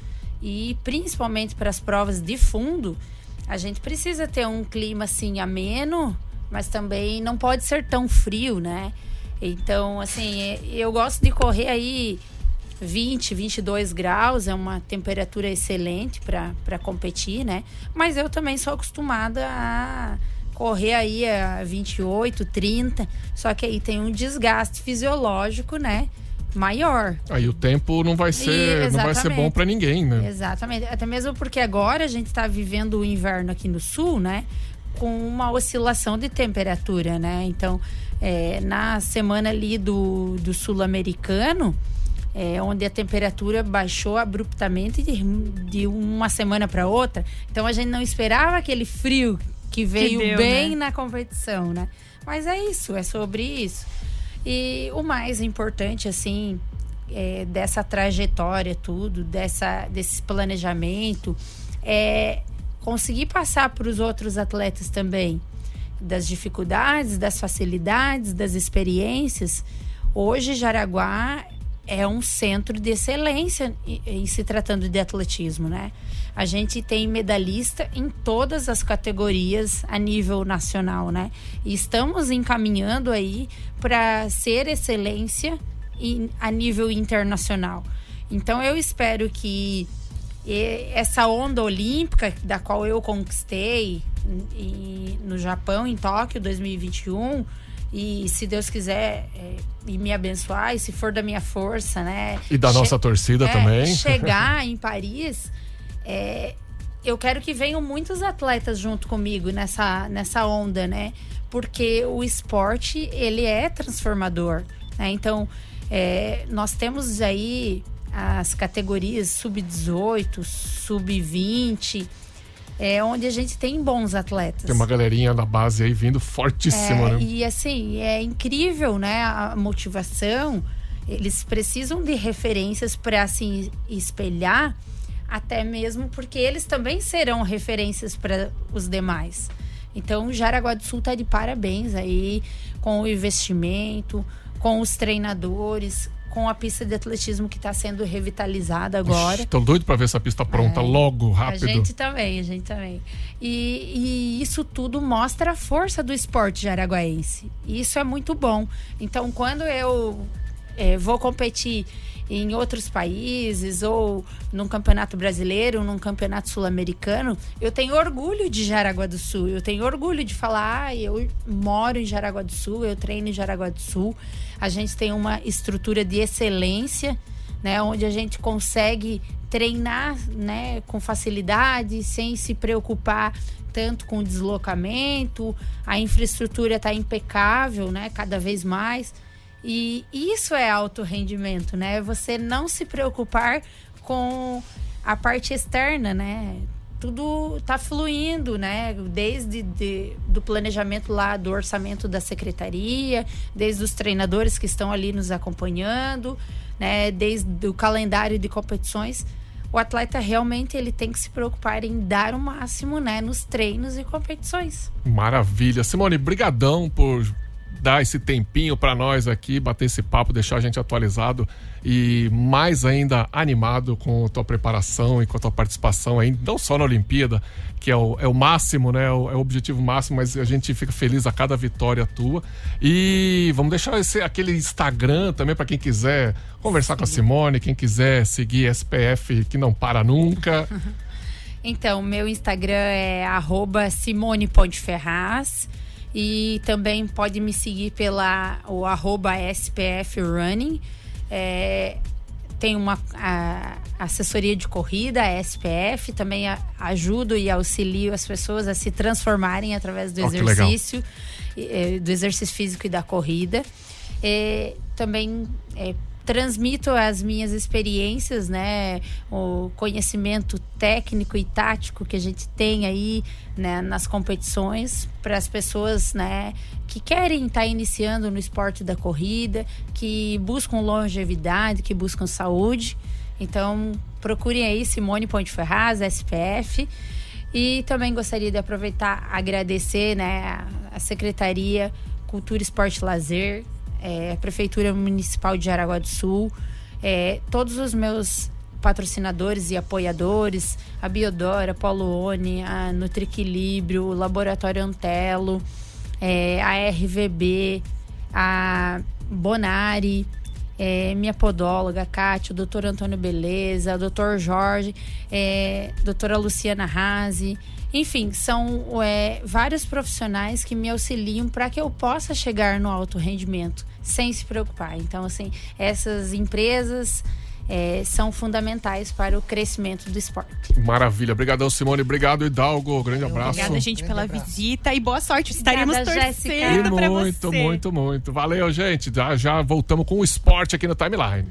E principalmente para as provas de fundo, a gente precisa ter um clima assim ameno, mas também não pode ser tão frio, né? Então, assim, eu gosto de correr aí 20, 22 graus, é uma temperatura excelente para competir, né? Mas eu também sou acostumada a correr aí a 28, 30, só que aí tem um desgaste fisiológico, né? Maior. Aí o tempo não vai ser, E- não vai ser bom para ninguém, né? Exatamente. Até mesmo porque agora a gente está vivendo o inverno aqui no sul, né? Com uma oscilação de temperatura, né? Então, é, na semana ali do, do sul-americano, é, onde a temperatura baixou abruptamente de, de uma semana para outra. Então, a gente não esperava aquele frio que veio deu, bem né? na competição, né? Mas é isso, é sobre isso. E o mais importante, assim, é, dessa trajetória, tudo, dessa, desse planejamento, é conseguir passar para os outros atletas também das dificuldades, das facilidades, das experiências. Hoje, Jaraguá é um centro de excelência em, em se tratando de atletismo, né? A gente tem medalhista em todas as categorias a nível nacional, né? E estamos encaminhando aí para ser excelência em- a nível internacional. Então eu espero que essa onda olímpica da qual eu conquistei no Japão, em Tóquio 2021, e se Deus quiser é, e me abençoar, e se for da minha força, né? E da nossa torcida é, também. Chegar em Paris, é, eu quero que venham muitos atletas junto comigo nessa, nessa onda, né? Porque o esporte, ele é transformador, né? Então, é, nós temos aí as categorias sub-18, sub-20, é, onde a gente tem bons atletas. Tem uma galerinha da base aí vindo fortíssima, É, né? E assim, é incrível, né? A motivação. Eles precisam de referências para se espelhar, até mesmo porque eles também serão referências para os demais. Então, Jaraguá do Sul tá de parabéns aí com o investimento, com os treinadores, com a pista de atletismo que está sendo revitalizada agora. Tô doido pra ver essa pista pronta logo, rápido. A gente também, a gente também. E, e isso tudo mostra a força do esporte jaraguaense. E isso é muito bom. Então, quando eu eh, vou competir em outros países ou num campeonato brasileiro, num campeonato sul-americano, eu tenho orgulho de Jaraguá do Sul. Eu tenho orgulho de falar, ah, eu moro em Jaraguá do Sul, eu treino em Jaraguá do Sul. A gente tem uma estrutura de excelência né, onde a gente consegue treinar, né, com facilidade, sem se preocupar tanto com o deslocamento, a infraestrutura está impecável, né, cada vez mais. E isso é alto rendimento, né? Você não se preocupar com a parte externa, né? Tudo está fluindo, né? Desde de- do planejamento lá do orçamento da secretaria, desde os treinadores que estão ali nos acompanhando, né? Desde o calendário de competições. O atleta realmente ele tem que se preocupar em dar o máximo, né? Nos treinos e competições. Maravilha. Simone, brigadão por dar esse tempinho pra nós aqui, bater esse papo, deixar a gente atualizado e mais ainda animado com a tua preparação e com a tua participação aí, não só na Olimpíada, que é o, é o máximo, né? É o, é o objetivo máximo, mas a gente fica feliz a cada vitória tua. E vamos deixar esse, aquele Instagram também pra quem quiser conversar com a Simone, quem quiser seguir SPF que não para nunca. Então, meu Instagram é arroba Simone Ponte Ferraz. E também pode me seguir pela o arroba SPF Running. É, tem uma a- assessoria de corrida, a SPF. Também a- ajudo e auxilio as pessoas a se transformarem através do legal. exercício, eh, do exercício físico e da corrida. É, também é, transmito as minhas experiências, né, o conhecimento técnico e tático que a gente tem aí né, nas competições para as pessoas, né, que querem estar iniciando no esporte da corrida, que buscam longevidade, que buscam saúde. Então, procurem aí Simone Ponte Ferraz, SPF. E também gostaria de aproveitar agradecer né, a Secretaria Cultura, Esporte e Lazer, é, Prefeitura Municipal de Jaraguá do Sul, é, todos os meus patrocinadores e apoiadores, a Biodora, a Polone, a Nutriequilíbrio, o Laboratório Antelo, é, a RVB, a Bonari, é, minha podóloga, Kátia, o doutor Antônio Beleza, o doutor Jorge, é, doutora Luciana Razi. Enfim, são é, vários profissionais que me auxiliam para que eu possa chegar no alto rendimento sem se preocupar. Então, assim, essas empresas é, são fundamentais para o crescimento do esporte. Maravilha. Obrigadão, Simone. Obrigado, Hidalgo. Grande abraço. Obrigada, gente, pela visita e boa sorte. Estaremos Obrigada, torcendo E pra muito, você. muito, muito. Valeu, gente. Já, já voltamos com o esporte aqui no Timeline.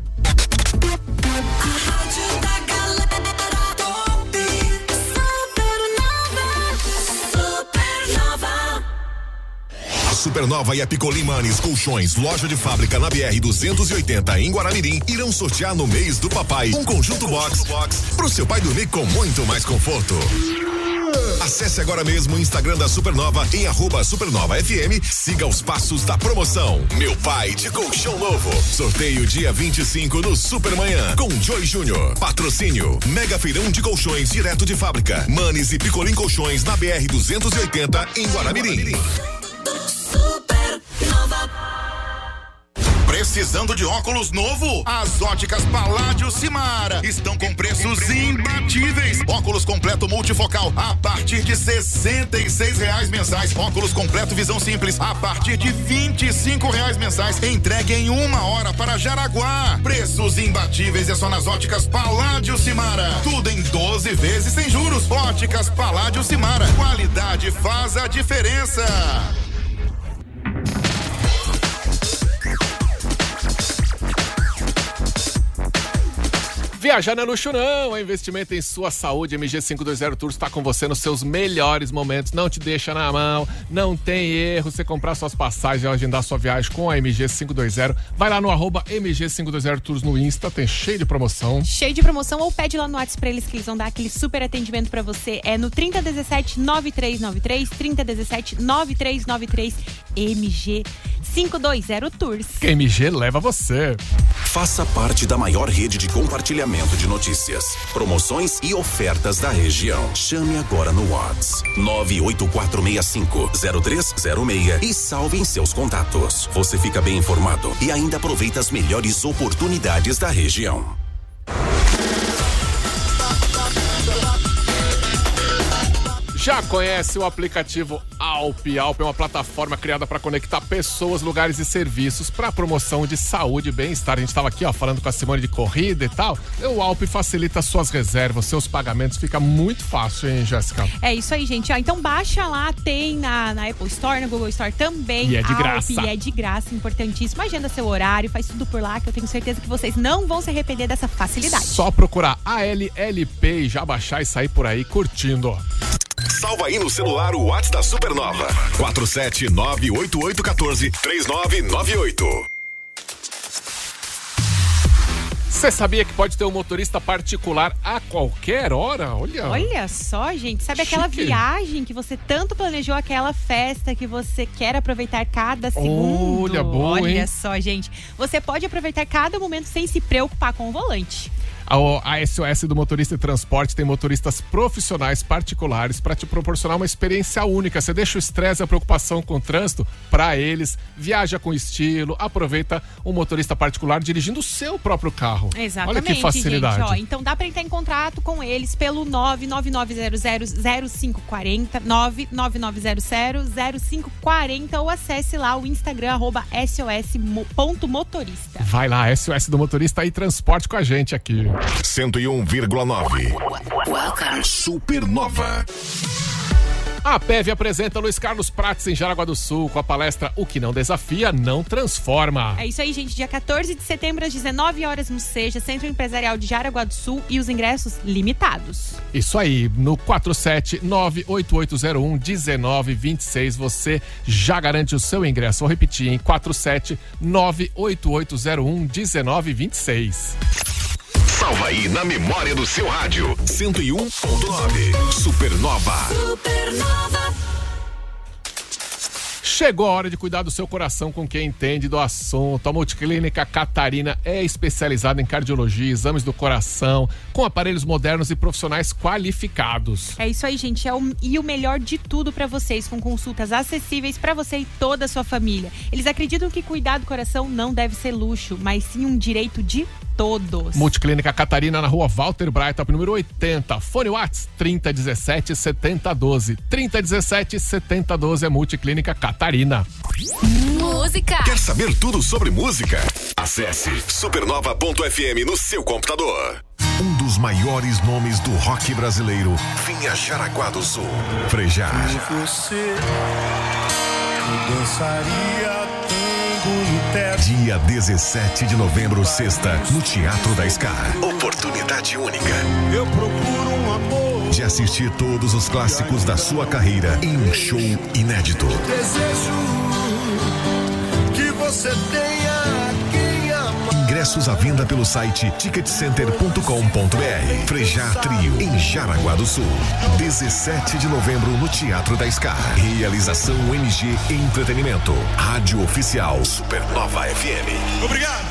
Supernova e a Picolimanes Colchões, loja de fábrica na BR 280 em Guaramirim, irão sortear no mês do papai um conjunto box, box pro seu pai dormir com muito mais conforto. Acesse agora mesmo o Instagram da Supernova em arroba Supernova FM. Siga os passos da promoção. Meu pai de colchão novo. Sorteio dia 25 no Supermanhã com Joy Júnior. Patrocínio Mega Feirão de Colchões direto de fábrica. Manes e Picolim Colchões na BR 280 em Guaramirim. Precisando de óculos novo? As óticas Paládio Simara estão com preços imbatíveis. Óculos completo multifocal a partir de R$ reais mensais. Óculos completo visão simples a partir de R$ reais mensais. Entregue em uma hora para Jaraguá. Preços imbatíveis é só nas óticas Paládio Simara. Tudo em 12 vezes sem juros. Óticas Paládio Simara. Qualidade faz a diferença. Viajar não é luxo não, é investimento em sua saúde. MG520 Tours está com você nos seus melhores momentos, não te deixa na mão, não tem erro. Você comprar suas passagens e agendar sua viagem com a MG520, vai lá no arroba MG520 Tours no Insta, tem cheio de promoção. Cheio de promoção ou pede lá no WhatsApp pra eles que eles vão dar aquele super atendimento pra você. É no 3017 9393, 3017 9393 MG 520 Tours. Que MG leva você. Faça parte da maior rede de compartilhamento de notícias, promoções e ofertas da região. Chame agora no Whats 984650306 e salve em seus contatos. Você fica bem informado e ainda aproveita as melhores oportunidades da região. Já conhece o aplicativo Alp? Alp é uma plataforma criada para conectar pessoas, lugares e serviços para promoção de saúde e bem-estar. A gente estava aqui ó, falando com a Simone de corrida e tal. O Alp facilita suas reservas, seus pagamentos, fica muito fácil, hein, Jéssica? É isso aí, gente. Ó, então baixa lá, tem na, na Apple Store, na Google Store também. E é de Alp, graça. E é de graça, importantíssimo. Agenda seu horário, faz tudo por lá, que eu tenho certeza que vocês não vão se arrepender dessa facilidade. Só procurar ALLP e já baixar e sair por aí curtindo. Salva aí no celular o WhatsApp da Supernova. 47988143998. Você sabia que pode ter um motorista particular a qualquer hora? Olha. Olha só, gente. Sabe aquela Chique. viagem que você tanto planejou, aquela festa que você quer aproveitar cada segundo? Olha, boa, Olha hein? só, gente. Você pode aproveitar cada momento sem se preocupar com o volante. A, SOS do Motorista e Transporte tem motoristas profissionais particulares para te proporcionar uma experiência única. Você deixa o estresse e a preocupação com o trânsito para eles, viaja com estilo, aproveita um motorista particular dirigindo o seu próprio carro. Exatamente, Olha que facilidade. gente. Ó, então dá para entrar em contato com eles pelo 999000540, 999000540 ou acesse lá o Instagram arroba sos.motorista. Vai lá, SOS do Motorista e transporte com a gente aqui. 101,9. Supernova. A PEV apresenta Luiz Carlos Prates em Jaraguá do Sul com a palestra O que não desafia, não transforma. É isso aí, gente. Dia 14 de setembro, às 19 horas, no Seja, Centro Empresarial de Jaraguá do Sul e os ingressos limitados. Isso aí, no 47988011926 você já garante o seu ingresso. Vou repetir, em 47988011926. Salva aí na memória do seu rádio. 101.9. Supernova. Chegou a hora de cuidar do seu coração com quem entende do assunto. A Multiclínica Catarina é especializada em cardiologia, exames do coração, com aparelhos modernos e profissionais qualificados. É isso aí, gente. É o, e o melhor de tudo para vocês, com consultas acessíveis para você e toda a sua família. Eles acreditam que cuidar do coração não deve ser luxo, mas sim um direito de todos. Multiclínica Catarina na rua Walter Breitop, número 80. Fone Whats 3017 7012. 3017 7012 é Multiclínica Catarina. Música. Quer saber tudo sobre música? Acesse supernova.fm no seu computador. Um dos maiores nomes do rock brasileiro vinha Jaraguá do Sul. Frejar. Você dançaria no teto. Dia 17 de novembro, sexta, no Teatro da Scar. Oportunidade única. Eu procuro um amor. De assistir todos os clássicos da sua carreira em um show inédito. Desejo que você tenha. Ingressos à venda pelo site ticketcenter.com.br. Frejar Trio, em Jaraguá do Sul. 17 de novembro, no Teatro da Scar. Realização MG Entretenimento. Rádio Oficial Supernova FM. Obrigado.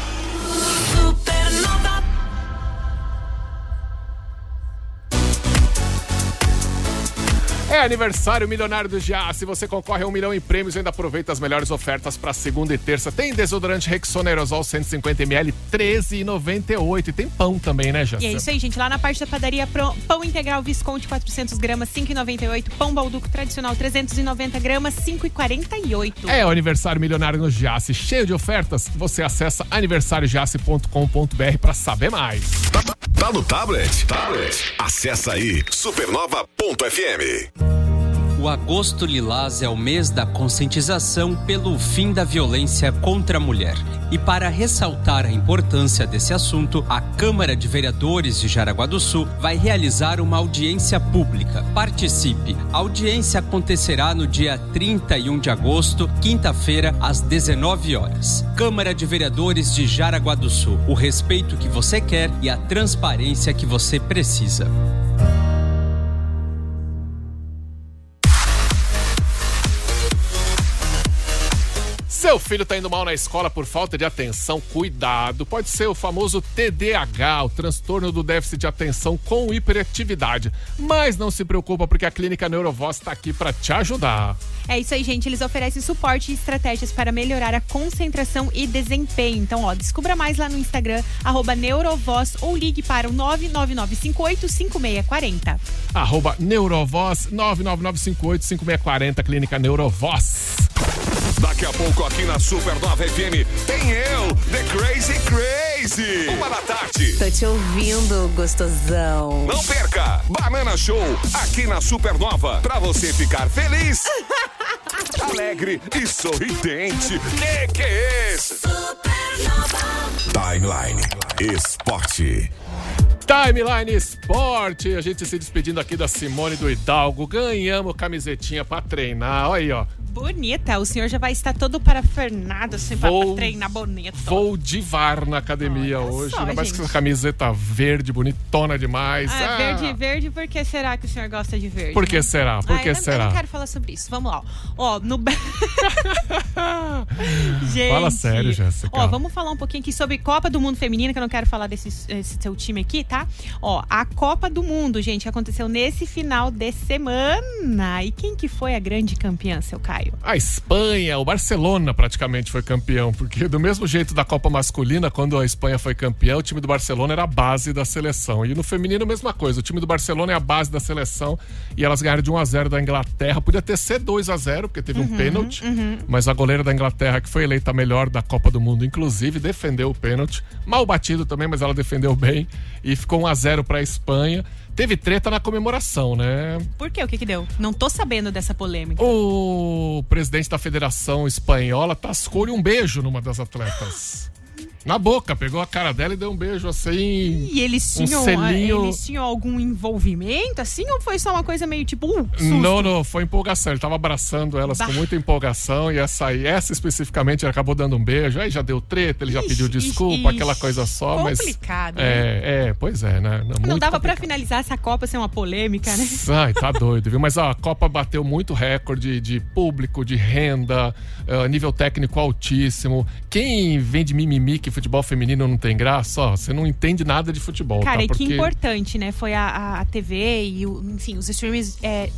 É aniversário milionário do Já. Se você concorre a um milhão em prêmios, ainda aproveita as melhores ofertas para segunda e terça. Tem desodorante Rexona Aerosol 150ml, 13,98. E tem pão também, né, Jacir? E é isso aí, gente. Lá na parte da padaria, pão integral Visconde 400 gramas, 5,98. Pão balduco tradicional 390 gramas, 5,48. É o aniversário milionário no Giasse, cheio de ofertas. Você acessa aniversariogiasse.com.br para saber mais. Tá no tablet? Tablet. Acessa aí supernova.fm. O Agosto Lilás é o mês da conscientização pelo fim da violência contra a mulher. E para ressaltar a importância desse assunto, a Câmara de Vereadores de Jaraguá do Sul vai realizar uma audiência pública. Participe! A audiência acontecerá no dia 31 de agosto, quinta-feira, às 19 horas. Câmara de Vereadores de Jaraguá do Sul. O respeito que você quer e a transparência que você precisa. Seu filho tá indo mal na escola por falta de atenção, cuidado. Pode ser o famoso TDAH, o transtorno do déficit de atenção com hiperatividade. Mas não se preocupa porque a Clínica Neurovoz está aqui para te ajudar. É isso aí, gente. Eles oferecem suporte e estratégias para melhorar a concentração e desempenho. Então, ó, descubra mais lá no Instagram, arroba Neurovoz ou ligue para o 999585640. Arroba Neurovoz 999585640, Clínica Neurovoz. Daqui a pouco aqui na Supernova FM tem eu, The Crazy Crazy. Uma da tarde. Tô te ouvindo, gostosão. Não perca! Banana Show aqui na Supernova pra você ficar feliz, alegre e sorridente. Que que é esse? Timeline Esporte. Timeline Esporte, a gente se despedindo aqui da Simone do Hidalgo. Ganhamos camisetinha pra treinar. Olha aí, ó. Bonita. O senhor já vai estar todo parafernado, assim, pra Vou- treinar bonito. Vou de VAR na academia hoje. só, Ainda mais com essa camiseta verde, bonitona demais. Ah, Ah, verde, verde, por que será que o senhor gosta de verde? Por que né? será? Por Ah, que eu não- Eu será? não quero falar sobre isso. Vamos lá. ó. Ó, no. Gente. Fala sério, Jéssica. Ó, vamos falar um pouquinho aqui sobre Copa do Mundo Feminina, que eu não quero falar desse, esse seu time aqui, tá? Ó, a Copa do Mundo, gente, aconteceu nesse final de semana. E quem que foi a grande campeã, seu Caio? A Espanha, o Barcelona praticamente foi campeão, porque do mesmo jeito da Copa Masculina, quando a Espanha foi campeã, o time do Barcelona era a base da seleção. E no feminino, a mesma coisa. O time do Barcelona é a base da seleção e elas ganharam de 1 a 0 da Inglaterra. Podia ter sido 2 a 0 porque teve um Uhum, pênalti. uhum. Mas a goleira da Inglaterra, que foi eleita a melhor da Copa do Mundo, inclusive, defendeu o pênalti. Mal batido também, mas ela defendeu bem. E ficou 1 a 0 para a Espanha. Teve treta na comemoração, né? Por quê? O que que deu? Não tô sabendo dessa polêmica. O presidente da Federação Espanhola tascou-lhe um beijo numa das atletas. Na boca, pegou a cara dela e deu um beijo assim. E eles um tinham, selinho. eles tinham algum envolvimento, assim, ou foi só uma coisa meio tipo, uh? Não, não, foi empolgação. Ele tava abraçando elas Bah. com muita empolgação e essa aí, essa especificamente, ele acabou dando um beijo. Aí já deu treta, ele já Ixi, pediu desculpa, ixi, aquela coisa só, mas. complicado, né? É, é, pois é, né? Não Muito dava pra finalizar essa Copa sem uma polêmica, né? Ai, tá doido, viu? Mas ó, a Copa bateu muito recorde de público, de renda, eh, nível técnico altíssimo. Quem vende mimimi que futebol feminino não tem graça, ó, você não entende nada de futebol, Cara, tá? e que importante, né? Foi a, a- a TV e, o, enfim, os streamers é,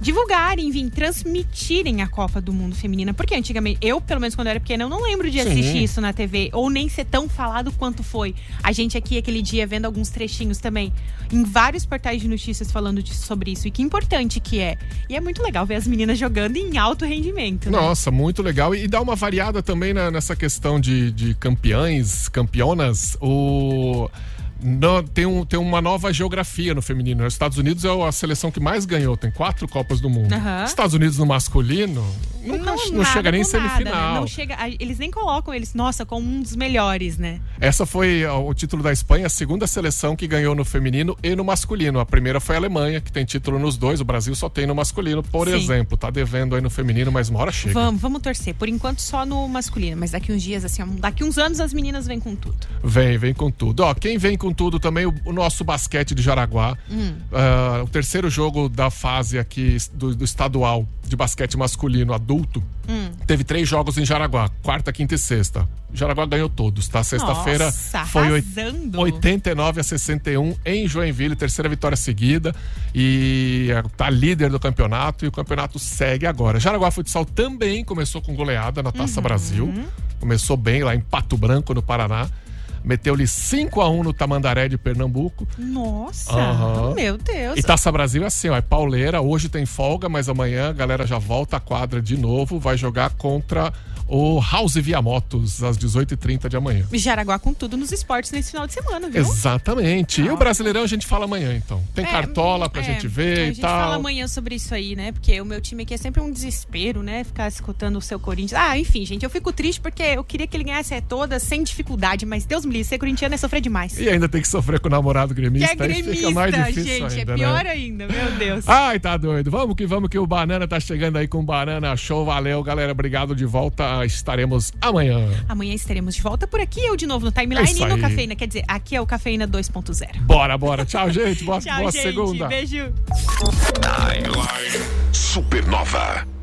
divulgarem, enfim, transmitirem a Copa do Mundo Feminina. Porque antigamente, eu, pelo menos quando eu era pequena, eu não lembro de Sim. assistir isso na TV. Ou nem ser tão falado quanto foi. A gente aqui, aquele dia, vendo alguns trechinhos também, em vários portais de notícias falando de- sobre isso. E que importante que é. E é muito legal ver as meninas jogando em alto rendimento, né? Nossa, muito legal. E dá uma variada também na- nessa questão de, de campeãs, campeonas. O. Não, tem, um, tem uma nova geografia no feminino. Os Estados Unidos é a seleção que mais ganhou, tem quatro Copas do Mundo. Aham. Estados Unidos no masculino nunca, não, nada chega nem em com nada, né? semifinal. Não chega, eles nem colocam eles, nossa, como um dos melhores, né? Essa foi o título da Espanha, a segunda seleção que ganhou no feminino e no masculino. A primeira foi a Alemanha, que tem título nos dois. O Brasil só tem no masculino, por Sim. exemplo. Tá devendo aí no feminino, mas uma hora chega. Vamos, vamos torcer. Por enquanto só no masculino, mas daqui uns dias, assim, daqui uns anos as meninas vêm com tudo. Vem, vem com tudo. Ó, quem vem com tudo também, o, o nosso basquete de Jaraguá. Hum. Ah, o terceiro jogo da fase aqui do, do estadual de basquete masculino adulto. Hum. Teve três jogos em Jaraguá, quarta, quinta e sexta. Jaraguá ganhou todos, tá? Sexta-feira foi arrasando. 89 a 61 em Joinville, terceira vitória seguida. E tá líder do campeonato e o campeonato segue agora. Jaraguá Futsal também começou com goleada na Taça Uhum. Brasil. Começou bem lá em Pato Branco, no Paraná. Meteu-lhe 5 a 1 no Tamandaré de Pernambuco. Nossa, Aham. meu Deus. E Taça Brasil é assim, ó, é pauleira. Hoje tem folga, mas amanhã a galera já volta à quadra de novo. Vai jogar contra o House Via Motos às 18h30 de amanhã. Jaraguá com tudo nos esportes nesse final de semana, viu? Exatamente. E o Brasileirão a gente fala amanhã, então. Tem É, cartola pra é, gente ver A e gente tal. fala amanhã sobre isso aí, né? Porque o meu time aqui é sempre um desespero, né? Ficar escutando o seu Corinthians. Ah, enfim, gente, eu fico triste porque eu queria que ele ganhasse todas sem dificuldade, mas Deus me livre, ser corintiano é sofrer demais. E ainda tem que sofrer com o namorado Que gremista. é aí fica gremista, mais difícil gente, ainda, é pior né? ainda, meu Deus. Ai, tá doido. Vamos que vamos que o Banana tá chegando aí com o Banana Show. Valeu, galera. Obrigado de volta. Estaremos amanhã. Amanhã estaremos de volta por aqui, eu de novo no É Timeline e no. Cafeína. Quer dizer, aqui é o Cafeína 2.0. Bora, bora. Tchau, gente. Boa, Tchau, boa gente. segunda. Beijo. Timeline Supernova.